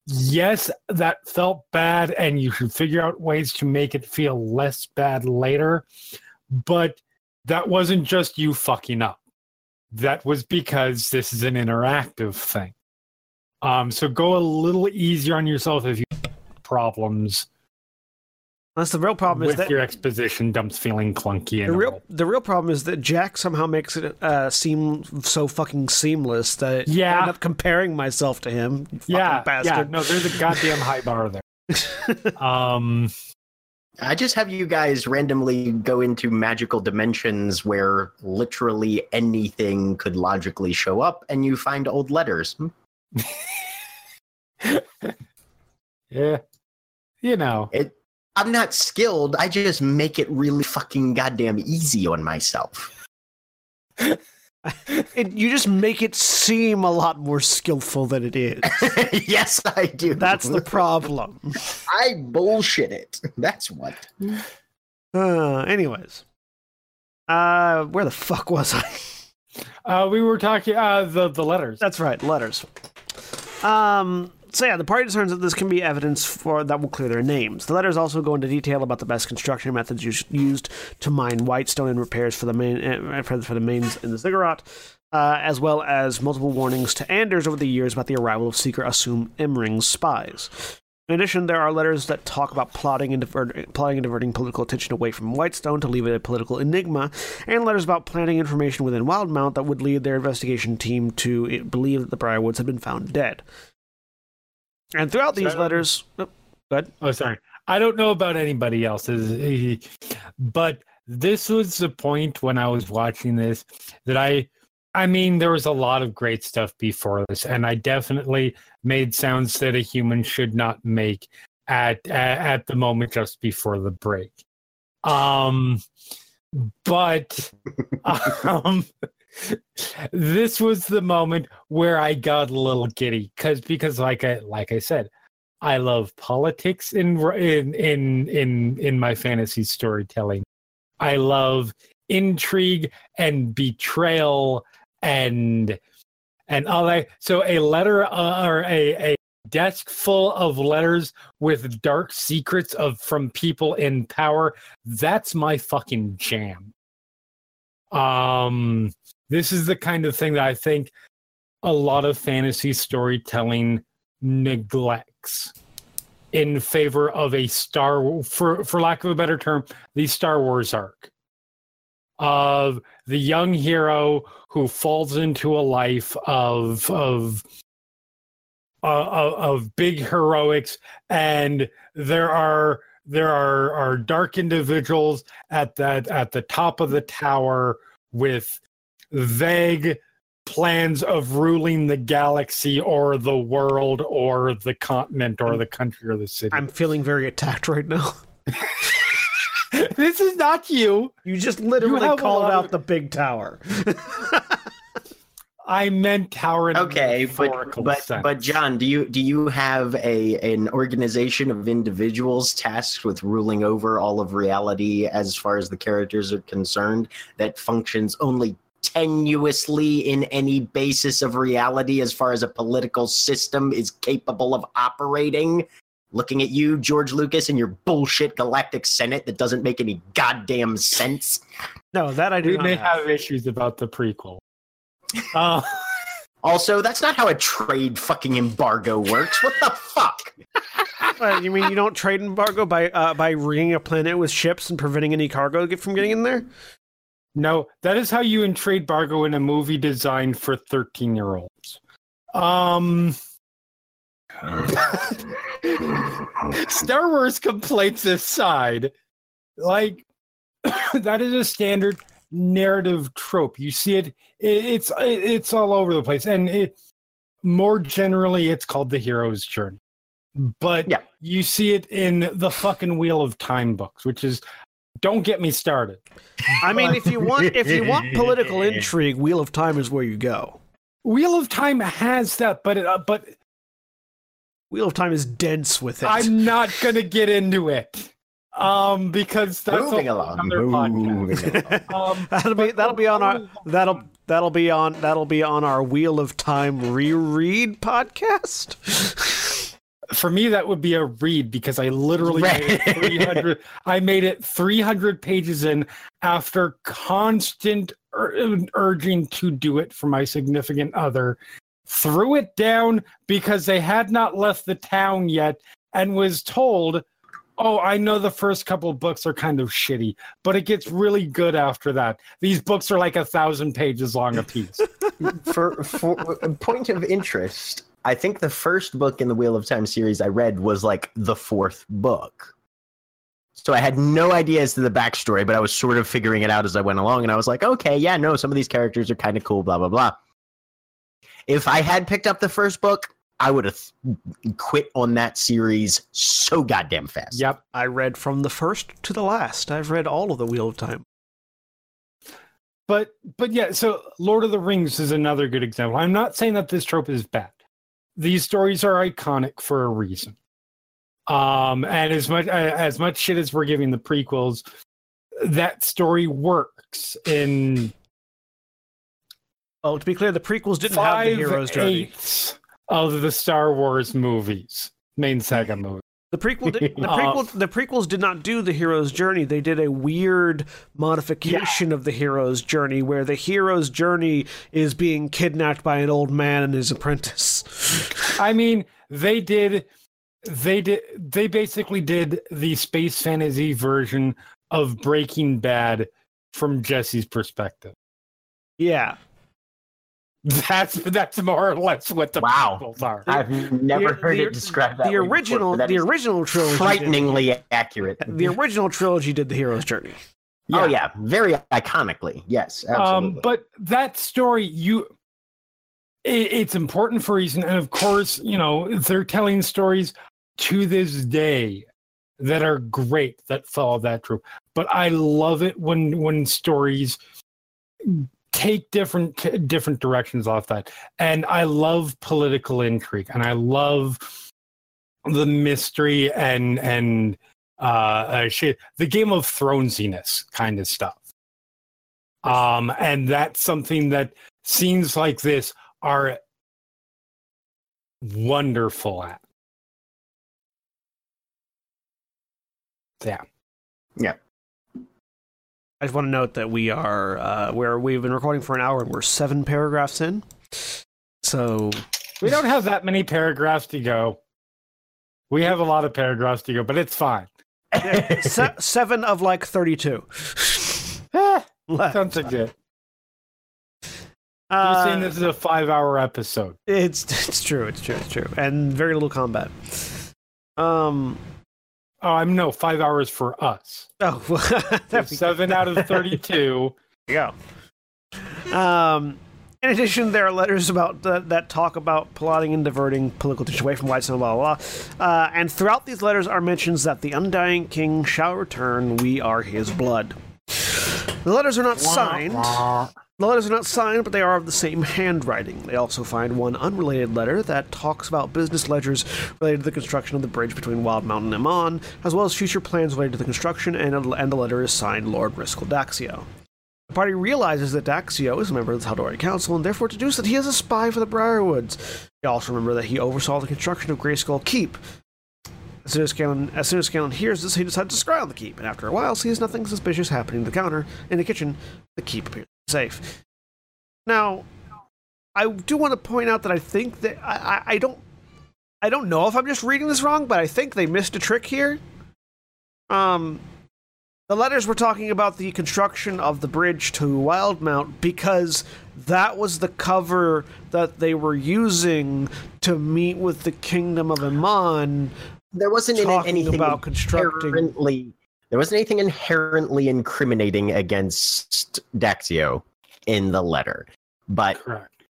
yes, that felt bad, and you should figure out ways to make it feel less bad later. But that wasn't just you fucking up. That was because this is an interactive thing. Um, so go a little easier on yourself if you have problems that's the real problem is with that your exposition dumps feeling clunky and the real the real problem is that Jack somehow makes it uh, seem so fucking seamless that Yeah. I end up comparing myself to him. you fucking yeah, yeah. bastard. No, there's a goddamn high bar there. [laughs] Um, I just have you guys randomly go into magical dimensions where literally anything could logically show up and you find old letters. Hmm. [laughs] yeah, you know, It I'm not skilled. I just make it really fucking goddamn easy on myself. [laughs] It, you just make it seem a lot more skillful than it is. [laughs] yes, I do. That's the problem. [laughs] I bullshit it. That's what. [sighs] Uh, anyways, uh, where the fuck was I? uh, we were talking uh, the the letters. That's right, letters. Um. So yeah, the party discerns that this can be evidence for that will clear their names. The letters also go into detail about the best construction methods used to mine whitestone and repairs for the main uh, for, for the mains in the ziggurat, uh, as well as multiple warnings to Anders over the years about the arrival of seeker Assum Emring's spies. In addition, there are letters that talk about plotting and, divert, plotting and diverting political attention away from Whitestone to leave it a political enigma, and letters about planting information within Wildemount that would lead their investigation team to eh, believe that the Briarwoods had been found dead. And throughout these letters, oh, good. Oh, sorry. I don't know about anybody else's, but this was the point when I was watching this that I, I mean, there was a lot of great stuff before this, and I definitely made sounds that a human should not make at at, at the moment just before the break. Um, but [laughs] um, this was the moment where I got a little giddy because because like I like I said, I love politics in in in in in my fantasy storytelling. I love intrigue and betrayal and and all that. So a letter uh, or a, a desk full of letters with dark secrets of from people in power. That's my fucking jam. Um, this is the kind of thing that I think a lot of fantasy storytelling neglects in favor of a Star for for lack of a better term, the Star Wars arc of the young hero who falls into a life of of uh, of, of big heroics. And there are there are are dark individuals at that at the top of the tower with vague plans of ruling the galaxy or the world or the continent or the country or the city. I'm feeling very attacked right now. [laughs] this is not you. You just literally a called out of- the big tower. [laughs] I meant tower in a Okay, but but sense. but John, do you do you have a an organization of individuals tasked with ruling over all of reality as far as the characters are concerned that functions only tenuously in any basis of reality as far as a political system is capable of operating? Looking at you, George Lucas, and your bullshit galactic senate that doesn't make any goddamn sense. no, that I do we not may have. have issues about the prequel. Uh, Also, that's not how a trade fucking embargo works. What the fuck? Uh, you mean you don't trade embargo by uh, by ringing a planet with ships and preventing any cargo get from getting in there? no, that is how you in trade bargo in a movie designed for 13 year olds. Um, [laughs] Star Wars complaints aside, like [coughs] that is a standard narrative trope. You see it, it it's it's all over the place, and it more generally it's called the hero's journey. But Yeah. you see it in the fucking Wheel of Time books, which is don't get me started. I mean, if you want if you want [laughs] political intrigue, Wheel of Time is where you go. Wheel of Time has that, but it, uh, but Wheel of Time is dense with it. I'm not gonna get into it. Um, because that's Moving along. another Moving podcast. along. Um, that'll be that'll be on our that'll that'll be on that'll be on our Wheel of Time reread podcast. [laughs] for me that would be a read because I literally made it 300 I made it 300 pages in after constant ur- urging to do it for my significant other threw it down because they had not left the town yet and was told oh I know the first couple of books are kind of shitty but it gets really good after that these books are like a thousand pages long a piece [laughs] for for point of interest, I think the first book in the Wheel of Time series I read was like the fourth book. So I had no idea as to the backstory, but I was sort of figuring it out as I went along, and I was like, okay, yeah, no, some of these characters are kind of cool, blah blah blah. If I had picked up the first book, I would have quit on that series so goddamn fast. yep I read from the first to the last. I've read all of the Wheel of Time. but but yeah so lord of the rings is another good example i'm not saying that this trope is bad these stories are iconic for a reason um and as much as much shit as we're giving the prequels that story works in Oh, to be clear, the prequels didn't have the hero's journey. Of the star wars movies main saga movie The prequel, did, the [laughs] prequel, the prequels did not do the hero's journey. They did a weird modification of the hero's journey, where the hero's journey is being kidnapped by an old man and his apprentice. I mean, they did they did they basically did the space fantasy version of Breaking Bad from Jesse's perspective. Yeah, That's that's more or less what the Wow. prequels are. I've never The- heard the- it described that the way before, original, that the original trilogy, did- frighteningly accurate. [laughs] the original trilogy did the hero's journey. Oh yeah, very iconically. Yes, absolutely. Um, but that story, you, it, it's important for a reason, and of course, you know they're telling stories to this day that are great that follow that trope. But I love it when when stories take different different directions off that, and I love political intrigue, and I love the mystery and and uh, uh shit, the Game of Thronesiness kind of stuff. Um, and that's something that scenes like this are wonderful at. Yeah, yeah. I just want to note that we are uh, where we've been recording for an hour and we're seven paragraphs in. So We don't have that many paragraphs to go. We have a lot of paragraphs to go, but it's fine. se- [laughs] seven of like thirty-two. Eh, sounds like good. You're Uh, saying this is a five hour episode. It's it's true. It's true. It's true. And very little combat. Um. Oh, I'm no, five hours for us. Oh, [laughs] there we Seven out of 32. Yeah. Um. In addition, there are letters about that, that talk about plotting and diverting political attention away from Whitestone, blah blah blah. Uh, and throughout these letters are mentions that the undying king shall return. We are his blood. The letters are not signed. The letters are not signed, but they are of the same handwriting. They also find one unrelated letter that talks about business ledgers related to the construction of the bridge between Wildemount and Emon, as well as future plans related to the construction, and, and the letter is signed Lord Riskel Daxio. The party realizes that Daxio is a member of the Tal'Dorei Council and therefore deduce that he is a spy for the Briarwoods. They also remember that he oversaw the construction of Greyskull Keep. As soon as Scanlan, as soon as Scanlan hears this, he decides to scry on the keep, and after a while sees nothing suspicious happening in the counter in the kitchen. The keep appears safe. Now, I do want to point out that I think that I, I, I don't I don't know if I'm just reading this wrong, but I think they missed a trick here. Um, the letters were talking about the construction of the bridge to Wildemount because that was the cover that they were using to meet with the Kingdom of Emon. there wasn't any- Talking anything about constructing-. There wasn't anything inherently incriminating against Daxio in the letter, but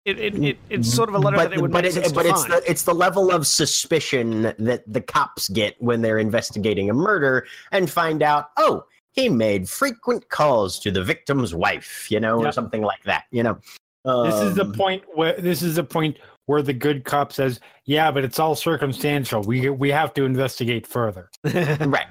It, it, it it's sort of a letter but, that it would but, make it- sense but to it's find. the it's the level of suspicion that the cops get when they're investigating a murder and find out, oh, he made frequent calls to the victim's wife, you know, or something like that, you know. This is the Um, point where this is the point where the good cop says, "Yeah, but it's all circumstantial. We we have to investigate further." [laughs] right.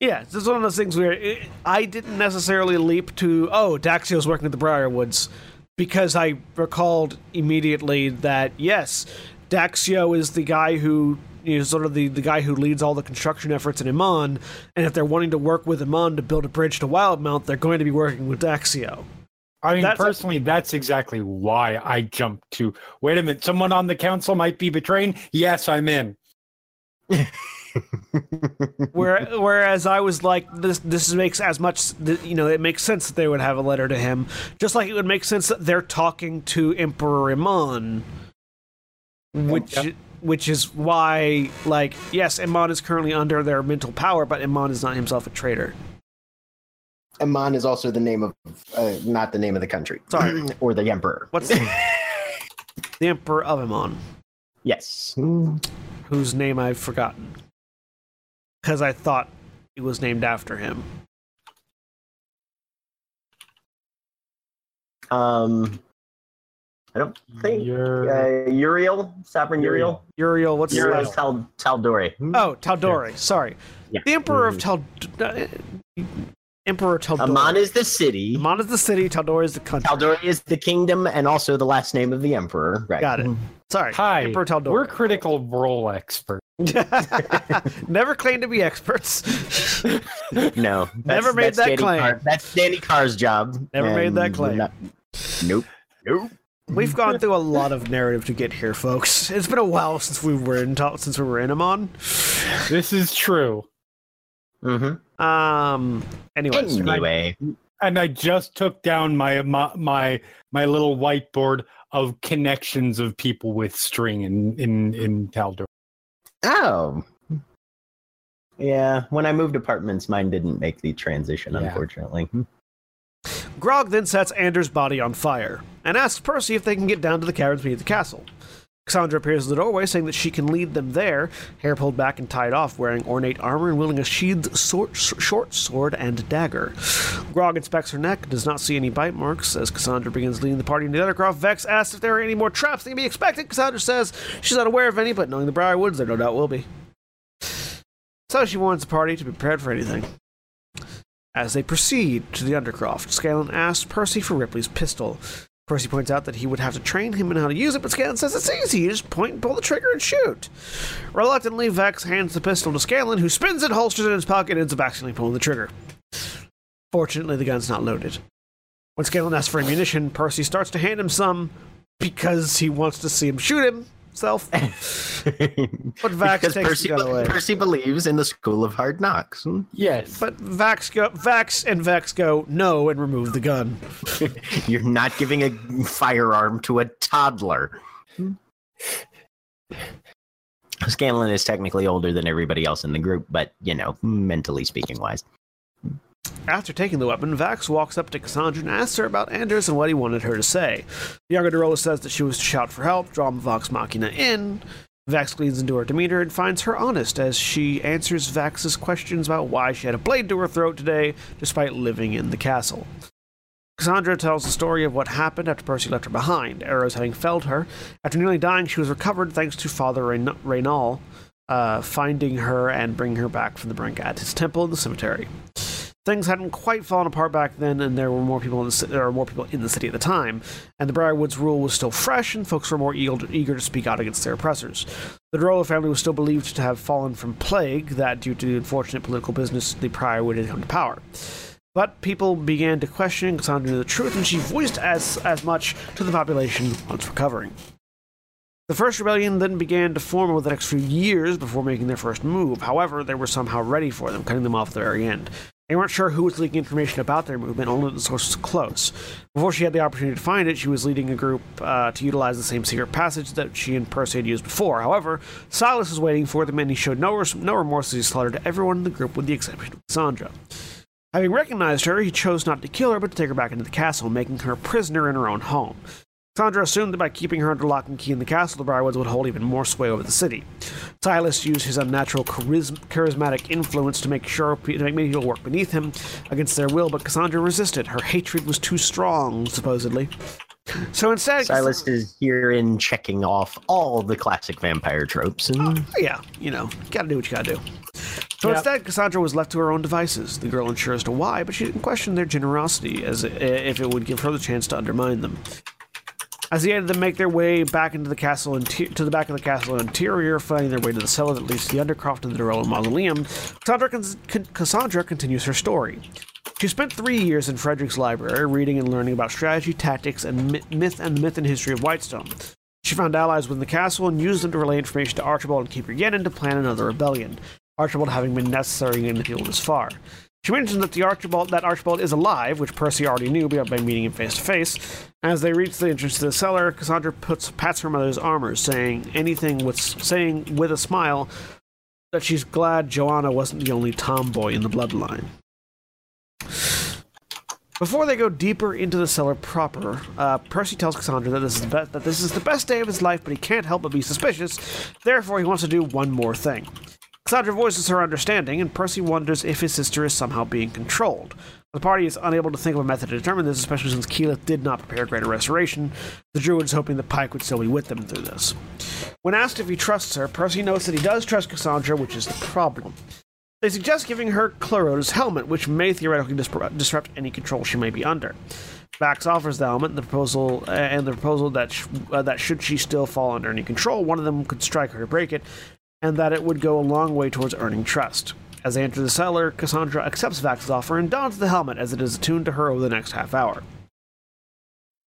Yeah, it's just one of those things where it, I didn't necessarily leap to, oh, Daxio's working at the Briarwoods, because I recalled immediately that, yes, Daxio is the guy who is sort of the, the guy who leads all the construction efforts in Emon, and if they're wanting to work with Emon to build a bridge to Wildemount, they're going to be working with Daxio. I mean, That's a- personally, that's exactly why I jumped to. Wait a minute, someone on the council might be betraying. Yes, I'm in. [laughs] Where, [laughs] whereas I was like, this this makes as much, you know, it makes sense that they would have a letter to him, just like it would make sense that they're talking to Emperor Emon, which Yep. which is why, like, yes, Emon is currently under their mental power, but Emon is not himself a traitor. Emon is also the name of, uh, not the name of the country. Sorry. [clears throat] or the emperor. What's the, [laughs] the Emperor of Emon, Yes. whose name I've forgotten, because I thought he was named after him. Um, I don't think You're uh, Uriel, Sovereign Uriel. Uriel, what's his name? last Tal Tal'Dorei. Oh, Tal'Dorei. Sorry, Yeah. the Emperor of Tal. Emperor Tal'Dorei. Emon is the city. Emon is the city. Tal'Dorei is the country. Tal'Dorei is the kingdom, and also the last name of the emperor. Right. Got it. Sorry, hi. Emperor We're critical role experts. [laughs] Never claimed to be experts. [laughs] No, Never made that Danny claim. Carr- that's Danny Carr's job. Never made that claim. not- nope. Nope. We've gone through a lot of [laughs] narrative to get here, folks. It's been a while since we were in since we were in Emon. This is true. Mm-hmm. Um. Anyways, Anyway, And I just took down my my my, my little whiteboard of connections of people with string in in in Taldor. oh, yeah. When I moved apartments, mine didn't make the transition, Yeah. unfortunately. Grog then sets Anders' body on fire and asks Percy if they can get down to the caverns beneath the castle. Cassandra appears in the doorway, saying that she can lead them there, hair pulled back and tied off, wearing ornate armor and wielding a sheathed sword, short sword and dagger. Grog inspects her neck, does not see any bite marks. As Cassandra begins leading the party into the Undercroft, Vex asks if there are any more traps that can be expected. Cassandra says she's not aware of any, but knowing the Briarwoods, there no doubt will be. So she warns the party to be prepared for anything. As they proceed to the Undercroft, Scanlan asks Percy for Ripley's pistol. Percy points out that he would have to train him in how to use it, but Scanlan says it's easy. You just point and pull the trigger and shoot. Reluctantly, Vex hands the pistol to Scanlan, who spins it, holsters it in his pocket, and ends up accidentally pulling the trigger. Fortunately, the gun's not loaded. When Scanlan asks for ammunition, Percy starts to hand him some because he wants to see him shoot himself. [laughs] but Vax because takes Percy, the gun away. Percy believes in the school of hard knocks. Hmm? Yes. But Vax go, Vax and Vex go no and remove the gun. [laughs] You're not giving a firearm to a toddler. Scanlan is technically older than everybody else in the group, but you know, mentally speaking wise. After taking the weapon, Vax walks up to Cassandra and asks her about Anders and what he wanted her to say. The younger de Rolo says that she was to shout for help, draw Vox Machina in. Vax gleans into her demeanor and finds her honest as she answers Vax's questions about why she had a blade to her throat today, despite living in the castle. Cassandra tells the story of what happened after Percy left her behind, arrows having felled her. After nearly dying, she was recovered thanks to Father Reyn- Reynal uh, finding her and bringing her back from the brink at his temple in the cemetery. Things hadn't quite fallen apart back then, and there were more people in the, there were more people in the city at the time. And the Briarwoods rule was still fresh, and folks were more eager to, speak out against their oppressors. The de Rolo family was still believed to have fallen from plague, that due to the unfortunate political business, the Briarwood had come to power. But people began to question Cassandra the truth, and she voiced as as much to the population once recovering. The first rebellion then began to form over the next few years before making their first move. However, they were somehow ready for them, cutting them off at the very end. They weren't sure who was leaking information about their movement, only the source was close. Before she had the opportunity to find it, she was leading a group uh, to utilize the same secret passage that she and Percy had used before. However, Sylas was waiting for them, and he showed no, res- no remorse as he slaughtered everyone in the group with the exception of Cassandra. Having recognized her, he chose not to kill her, but to take her back into the castle, making her a prisoner in her own home. Cassandra assumed that by keeping her under lock and key in the castle, the Briarwoods would hold even more sway over the city. Sylas used his unnatural charism- charismatic influence to make sure to make many people work beneath him against their will, but Cassandra resisted. Her hatred was too strong, supposedly. So instead, Sylas is here in checking off all the classic vampire tropes, and oh, yeah, you know, gotta do what you gotta do. So Yep. instead, Cassandra was left to her own devices. The girl unsure as to why, but she didn't question their generosity, as if it would give her the chance to undermine them. As he aided them make their way back into the castle inter- to the back of the castle interior, finding their way to the cellar that leads to the Undercroft and the de Rolo Mausoleum, Cassandra, con- Cassandra continues her story. She spent three years in Frederick's library, reading and learning about strategy, tactics, and mi- myth and the myth and history of Whitestone. She found allies within the castle and used them to relay information to Archibald and Keeper Yennen to plan another rebellion. Archibald having been necessary in the people this far. She mentions that the Archibald that Archibald is alive, which Percy already knew by meeting him face to face. As they reach the entrance to the cellar, Cassandra puts pats her mother's armor, saying anything with saying with a smile that she's glad Joanna wasn't the only tomboy in the bloodline. Before they go deeper into the cellar proper, uh, Percy tells Cassandra that this, that this is the best day of his life, but he can't help but be suspicious. Therefore, he wants to do one more thing. Cassandra voices her understanding, and Percy wonders if his sister is somehow being controlled. The party is unable to think of a method to determine this, especially since Keyleth did not prepare Greater Restoration. The Druid is hoping that Pike would still be with them through this. When asked if he trusts her, Percy notes that he does trust Cassandra, which is the problem. They suggest giving her Clarota's helmet, which may theoretically disrupt, disrupt any control she may be under. Vax offers the helmet and the proposal, uh, and the proposal that sh- uh, that should she still fall under any control, one of them could strike her to break it, and that it would go a long way towards earning trust. As they enter the cellar, Cassandra accepts Vax's offer and dons the helmet as it is attuned to her over the next half hour.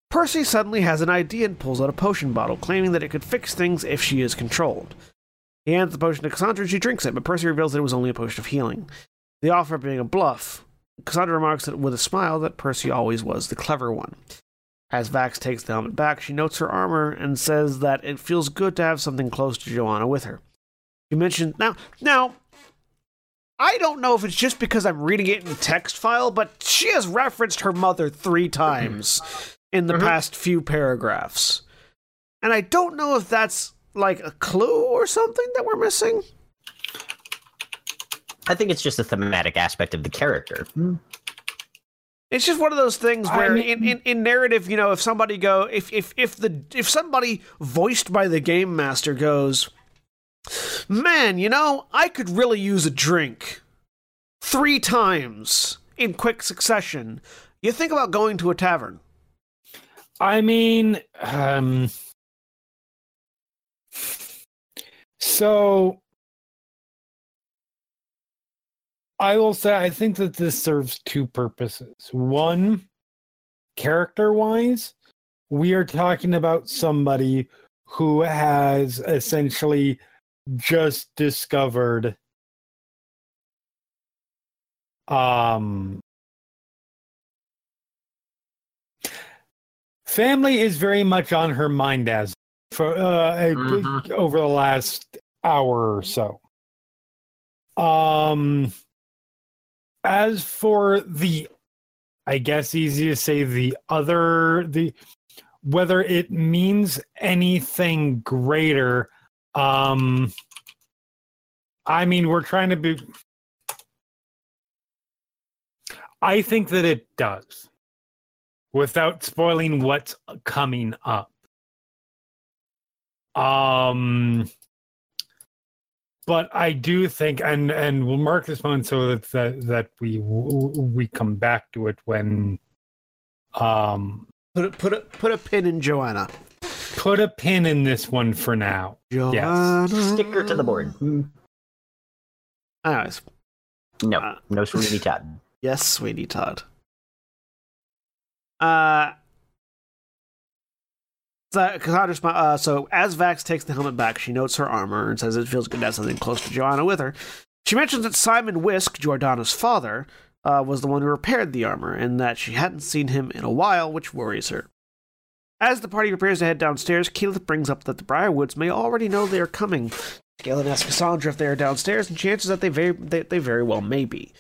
Percy suddenly has an idea and pulls out a potion bottle, claiming that it could fix things if she is controlled. He hands the potion to Cassandra and she drinks it, but Percy reveals that it was only a potion of healing. The offer being a bluff, Cassandra remarks that with a smile that Percy always was the clever one. As Vax takes the helmet back, she notes her armor and says that it feels good to have something close to Joanna with her. She mentioned now now I don't know if it's just because I'm reading it in text file, but she has referenced her mother three times in the Mhm. past few paragraphs. And I don't know if that's like a clue or something that we're missing. I think it's just a thematic aspect of the character. It's just one of those things I where mean- in, in, in narrative, you know, if somebody go if if if the if somebody voiced by the game master goes, Man, you know, I could really use a drink three times in quick succession, you think about going to a tavern. I mean, um, so I will say I think that this serves two purposes. One, character wise, we are talking about somebody who has essentially just discovered um family is very much on her mind as for uh, Mhm. over the last hour or so um as for the i guess easy to say the other the whether it means anything greater um i mean we're trying to be i think that it does without spoiling what's coming up um but I do think, and and we'll mark this one so that that, that we we come back to it when, um, Put a, put a put a pin in Joanna. Put a pin in this one for now. Joanna. Sticker to the board. Anyways, No, Uh, no Sweeney [laughs] Todd. yes, sweetie Todd. Uh. So, Cassandra, smi- uh, so as Vax takes the helmet back, she notes her armor and says it feels good to have something close to Joanna with her. She mentions that Simon Whisk, Jordana's father, uh, was the one who repaired the armor, and that she hadn't seen him in a while, which worries her. As the party prepares to head downstairs, Keyleth brings up that the Briarwoods may already know they are coming. Galen asks Cassandra if they are downstairs, and chances that they very they, they very well may be.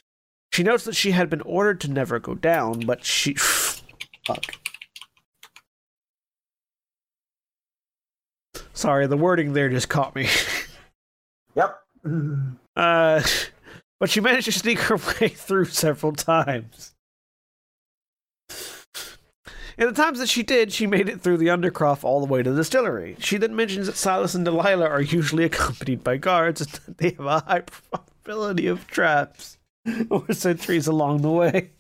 She notes that she had been ordered to never go down, but she fuck. Sorry, the wording there just caught me. [laughs] Yep. Uh, but she managed to sneak her [laughs] way through several times. In the times that she did, she made it through the Undercroft all the way to the distillery. She then mentions that Sylas and Delilah are usually [laughs] accompanied by guards and that they have a high probability of traps [laughs] or sentries along the way.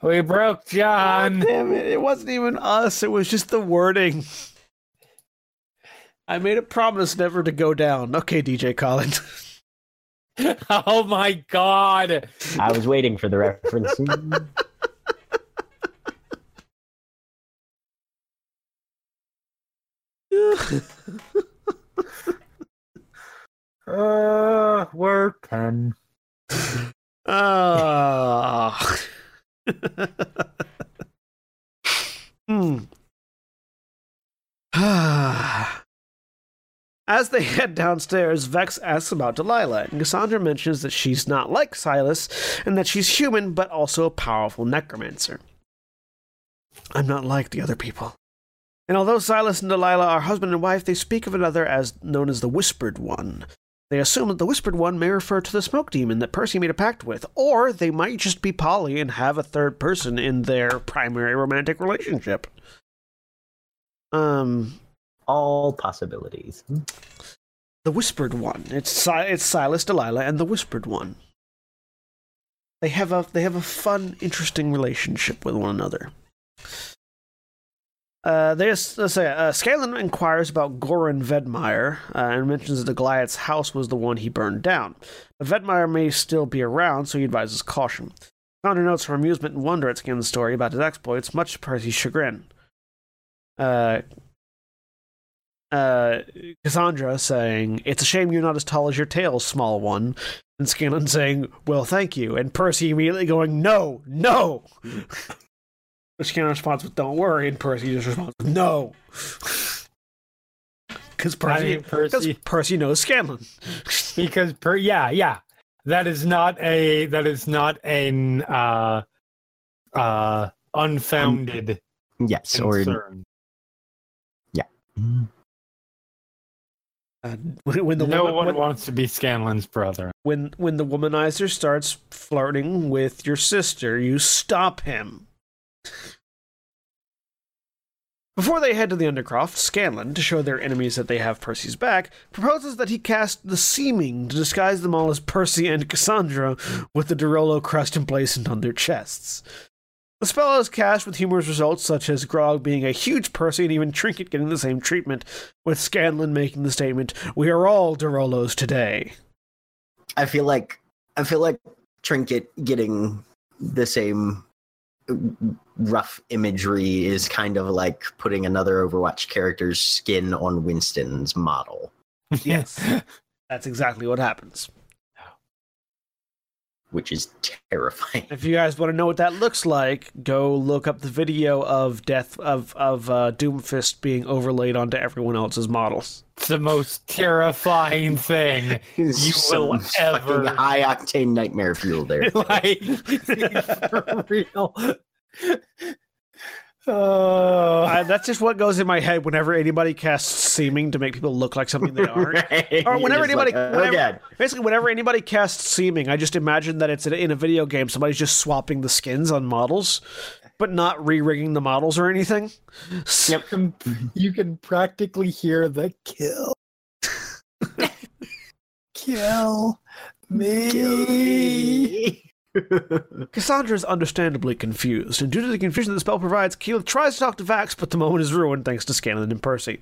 We broke John. Oh, damn it, it wasn't even us, it was just the wording. I made a promise never to go down. Okay, DJ Collins. [laughs] oh my god. I was waiting for the reference. Uh, we're ten. Ah. [laughs] Hmm. [sighs] As they head downstairs, Vex asks about Delilah, and Cassandra mentions that she's not like Sylas, and that she's human, but also a powerful necromancer. I'm not like the other people. And although Sylas and Delilah are husband and wife, they speak of another as known as the Whispered One. They assume that the Whispered One may refer to the smoke demon that Percy made a pact with, or they might just be poly and have a third person in their primary romantic relationship. Um, All possibilities. the Whispered One. It's si- it's Sylas, Delilah, and the Whispered One. They have a they have a fun, interesting relationship with one another. Uh, there's let's say uh, Scanlan inquires about Goran Vedmeyer uh, and mentions that the Goliath's house was the one he burned down. But Vedmeyer may still be around, so he advises caution. Founder notes her amusement and wonder at Scanlan's story about his exploits, much to Percy's chagrin. Uh, uh, Cassandra saying, It's a shame you're not as tall as your tail, small one. And Scanlan saying, Well, thank you. And Percy immediately going, No, no. [laughs] Scanlan responds with, Don't worry. And Percy just responds with, No. [laughs] Because I Percy, mean, Percy, Percy knows Scanlan. [laughs] because per yeah, yeah. That is not a that is not an uh uh unfounded Yes, or concern. Uh, when, when the no woman, one when, wants to be Scanlan's brother. when when the womanizer starts flirting with your sister, you stop him. Before they head to the Undercroft, Scanlan, to show their enemies that they have Percy's back, proposes that he cast the Seeming to disguise them all as Percy and Cassandra with the de Rolo crest emblazoned on their chests. The spell is cast with humorous results such as Grog being a huge Percy and even Trinket getting the same treatment, with Scanlan making the statement, We are all de Rolos today. I feel like I feel like Trinket getting the same rough imagery is kind of like putting another Overwatch character's skin on Winston's model, Yes. [laughs] That's exactly what happens. which is terrifying. If you guys want to know what that looks like, go look up the video of death of of uh, Doomfist being overlaid onto everyone else's models. It's the most terrifying thing. [laughs] You will ever- high octane nightmare fuel there. [laughs] like for real. Uh, Uh, that's just what goes in my head whenever anybody casts seeming to make people look like something they [laughs] aren't. Right? Or whenever anybody- like, oh whenever- god, Basically, whenever anybody casts seeming, I just imagine that it's in- in a video game. Somebody's just swapping the skins on models, but not re-rigging the models or anything. Yep. you can- you can practically hear the kill. [laughs] kill me. Cassandra is understandably confused, and due to the confusion the spell provides, Keyleth tries to talk to Vax, but the moment is ruined thanks to Scanlan and Percy.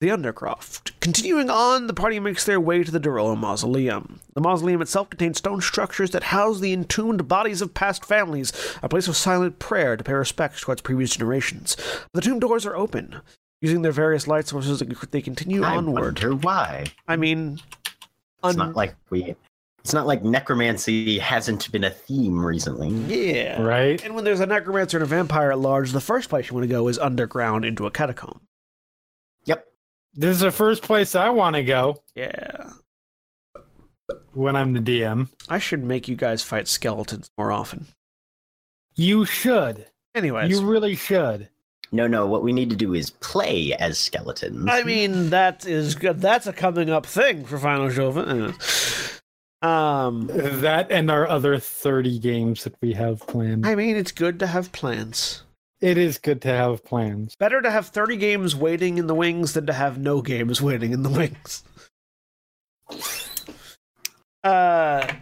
The Undercroft. Continuing on, the party makes their way to the de Rolo Mausoleum. The mausoleum itself contains stone structures that house the entombed bodies of past families, a place of silent prayer to pay respects towards previous generations. The tomb doors are open. Using their various light sources, they continue I onward. wonder why. I mean, It's un- not like we. It's not like necromancy hasn't been a theme recently. yeah. Right? And when there's a necromancer and a vampire at large, the first place you want to go is underground into a catacomb. Yep. This is the first place I want to go Yeah. when I'm the DM. I should make you guys fight skeletons more often. You should. Anyways, You really should. No, no. What we need to do is play as skeletons. I mean that is good. That's a coming up thing for Final Joven. Um, That and our other 30 games that we have planned. I mean it's good to have plans. It is good to have plans. Better to have 30 games waiting in the wings than to have no games waiting in the wings. Uh,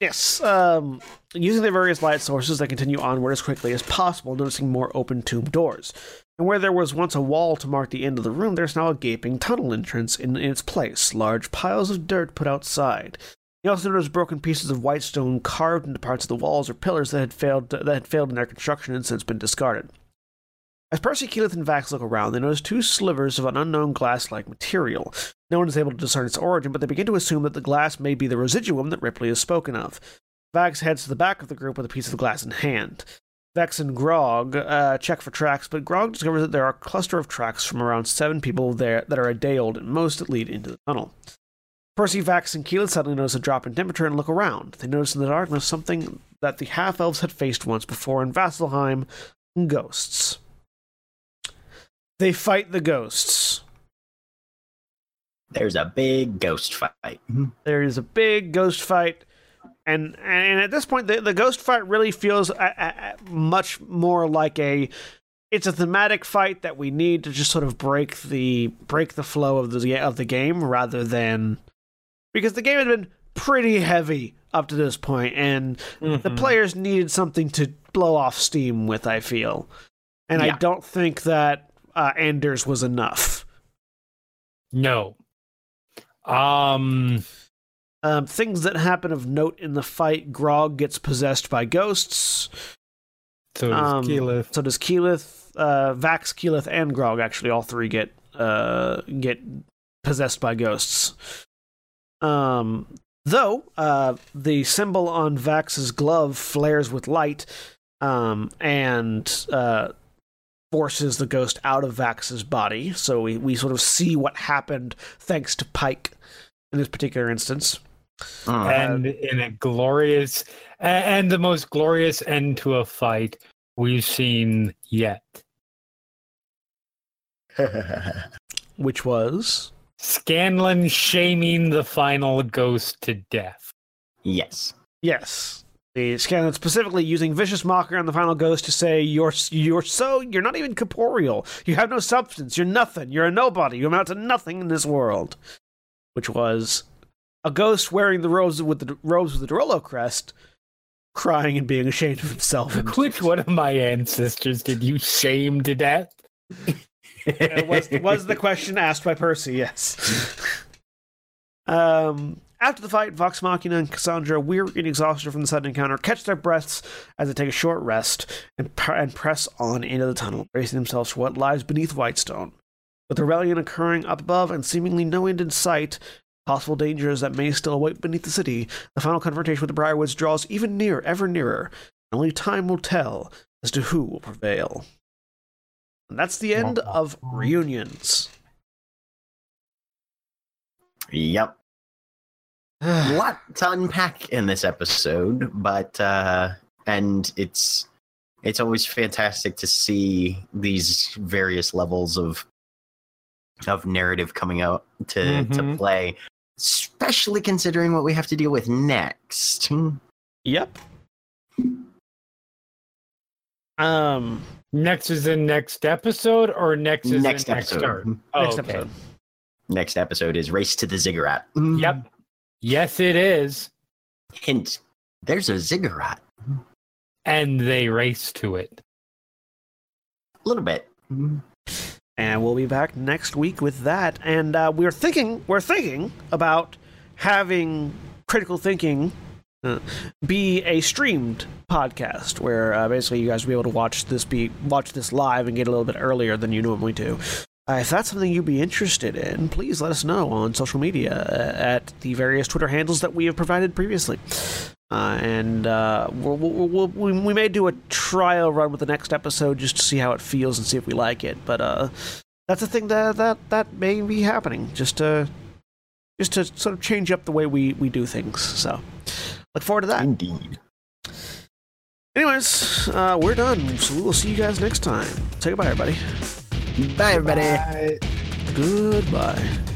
yes. Um, using the various light sources, they continue onward as quickly as possible, noticing more open tomb doors. And where there was once a wall to mark the end of the room, there's now a gaping tunnel entrance in, in its place, large piles of dirt put outside. You also noticed broken pieces of white stone carved into parts of the walls or pillars that had failed that had failed in their construction and since been discarded. As Percy, Keyleth, and Vax look around, they notice two slivers of an unknown glass-like material. No one is able to discern its origin, but they begin to assume that the glass may be the residuum that Ripley has spoken of. Vax heads to the back of the group with a piece of glass in hand. Vex and Grog uh, check for tracks, but Grog discovers that there are a cluster of tracks from around seven people there that are a day old and most that lead into the tunnel. Percy, Vax, and Keyleth suddenly notice a drop in temperature and look around. They notice in the darkness something that the half elves had faced once before in Vasselheim ghosts. They fight the ghosts. There's a big ghost fight. There is a big ghost fight, and and at this point, the, the ghost fight really feels uh, uh, much more like a. It's a thematic fight that we need to just sort of break the break the flow of the of the game rather than because the game had been pretty heavy up to this point, and the Mhm. players needed something to blow off steam with. I feel, and I don't think that uh, Anders was enough. No. Um. Um, things that happen of note in the fight: Grog gets possessed by ghosts. So does Um, Keyleth. So does Keyleth, uh, Vax, Keyleth, and Grog. Actually, all three get uh, get possessed by ghosts. Um, though uh, the symbol on Vax's glove flares with light, um, and uh, forces the ghost out of Vax's body. So we we sort of see what happened thanks to Pike in this particular instance. Mm. and in a glorious and the most glorious end to a fight we've seen yet. Which was Scanlan shaming the final ghost to death. yes. yes, The scan specifically using vicious mockery on the final ghost to say you're you're so you're not even corporeal. You have no substance. You're nothing. You're a nobody. You amount to nothing in this world. Which was a ghost wearing the robes with the robes with the de Rolo crest, crying and being ashamed of himself. [laughs] Which one of my ancestors did you shame to death? [laughs] uh, was was the question asked by Percy? Yes. um. After the fight, Vox Machina and Cassandra, weary and exhausted from the sudden encounter, catch their breaths as they take a short rest and, and press on into the tunnel, bracing themselves for what lies beneath Whitestone. With the rebellion occurring up above and seemingly no end in sight, possible dangers that may still await beneath the city, the final confrontation with the Briarwoods draws even nearer, ever nearer. Only time will tell as to who will prevail. And that's the end of reunions. Yep. a [sighs] lot to unpack in this episode, but uh and it's it's always fantastic to see these various levels of of narrative coming out to to Mhm. play, especially considering what we have to deal with next. Yep. Um, Next is in next episode or next is next in next episode. start? Mm-hmm. Oh, next okay. episode. Next episode is Race to the Ziggurat. Mm-hmm. Yep. Yes, it is. Hint: There's a ziggurat. And they race to it. A little bit. Mm-hmm. And we'll be back next week with that. And uh, we're thinking, we're thinking about having critical thinking be a streamed podcast, where uh, basically you guys will be able to watch this be watch this live and get a little bit earlier than you normally do. Uh, if that's something you'd be interested in, please let us know on social media uh, at the various Twitter handles that we have provided previously. Uh, and uh, we'll, we'll, we'll, we, may do a trial run with the next episode just to see how it feels and see if we like it. But uh, that's a thing that that that may be happening just to just to sort of change up the way we we do things. So look forward to that. Indeed. Anyways, uh, we're done. So we will see you guys next time. Say goodbye, everybody. Bye, everybody. Bye. Goodbye.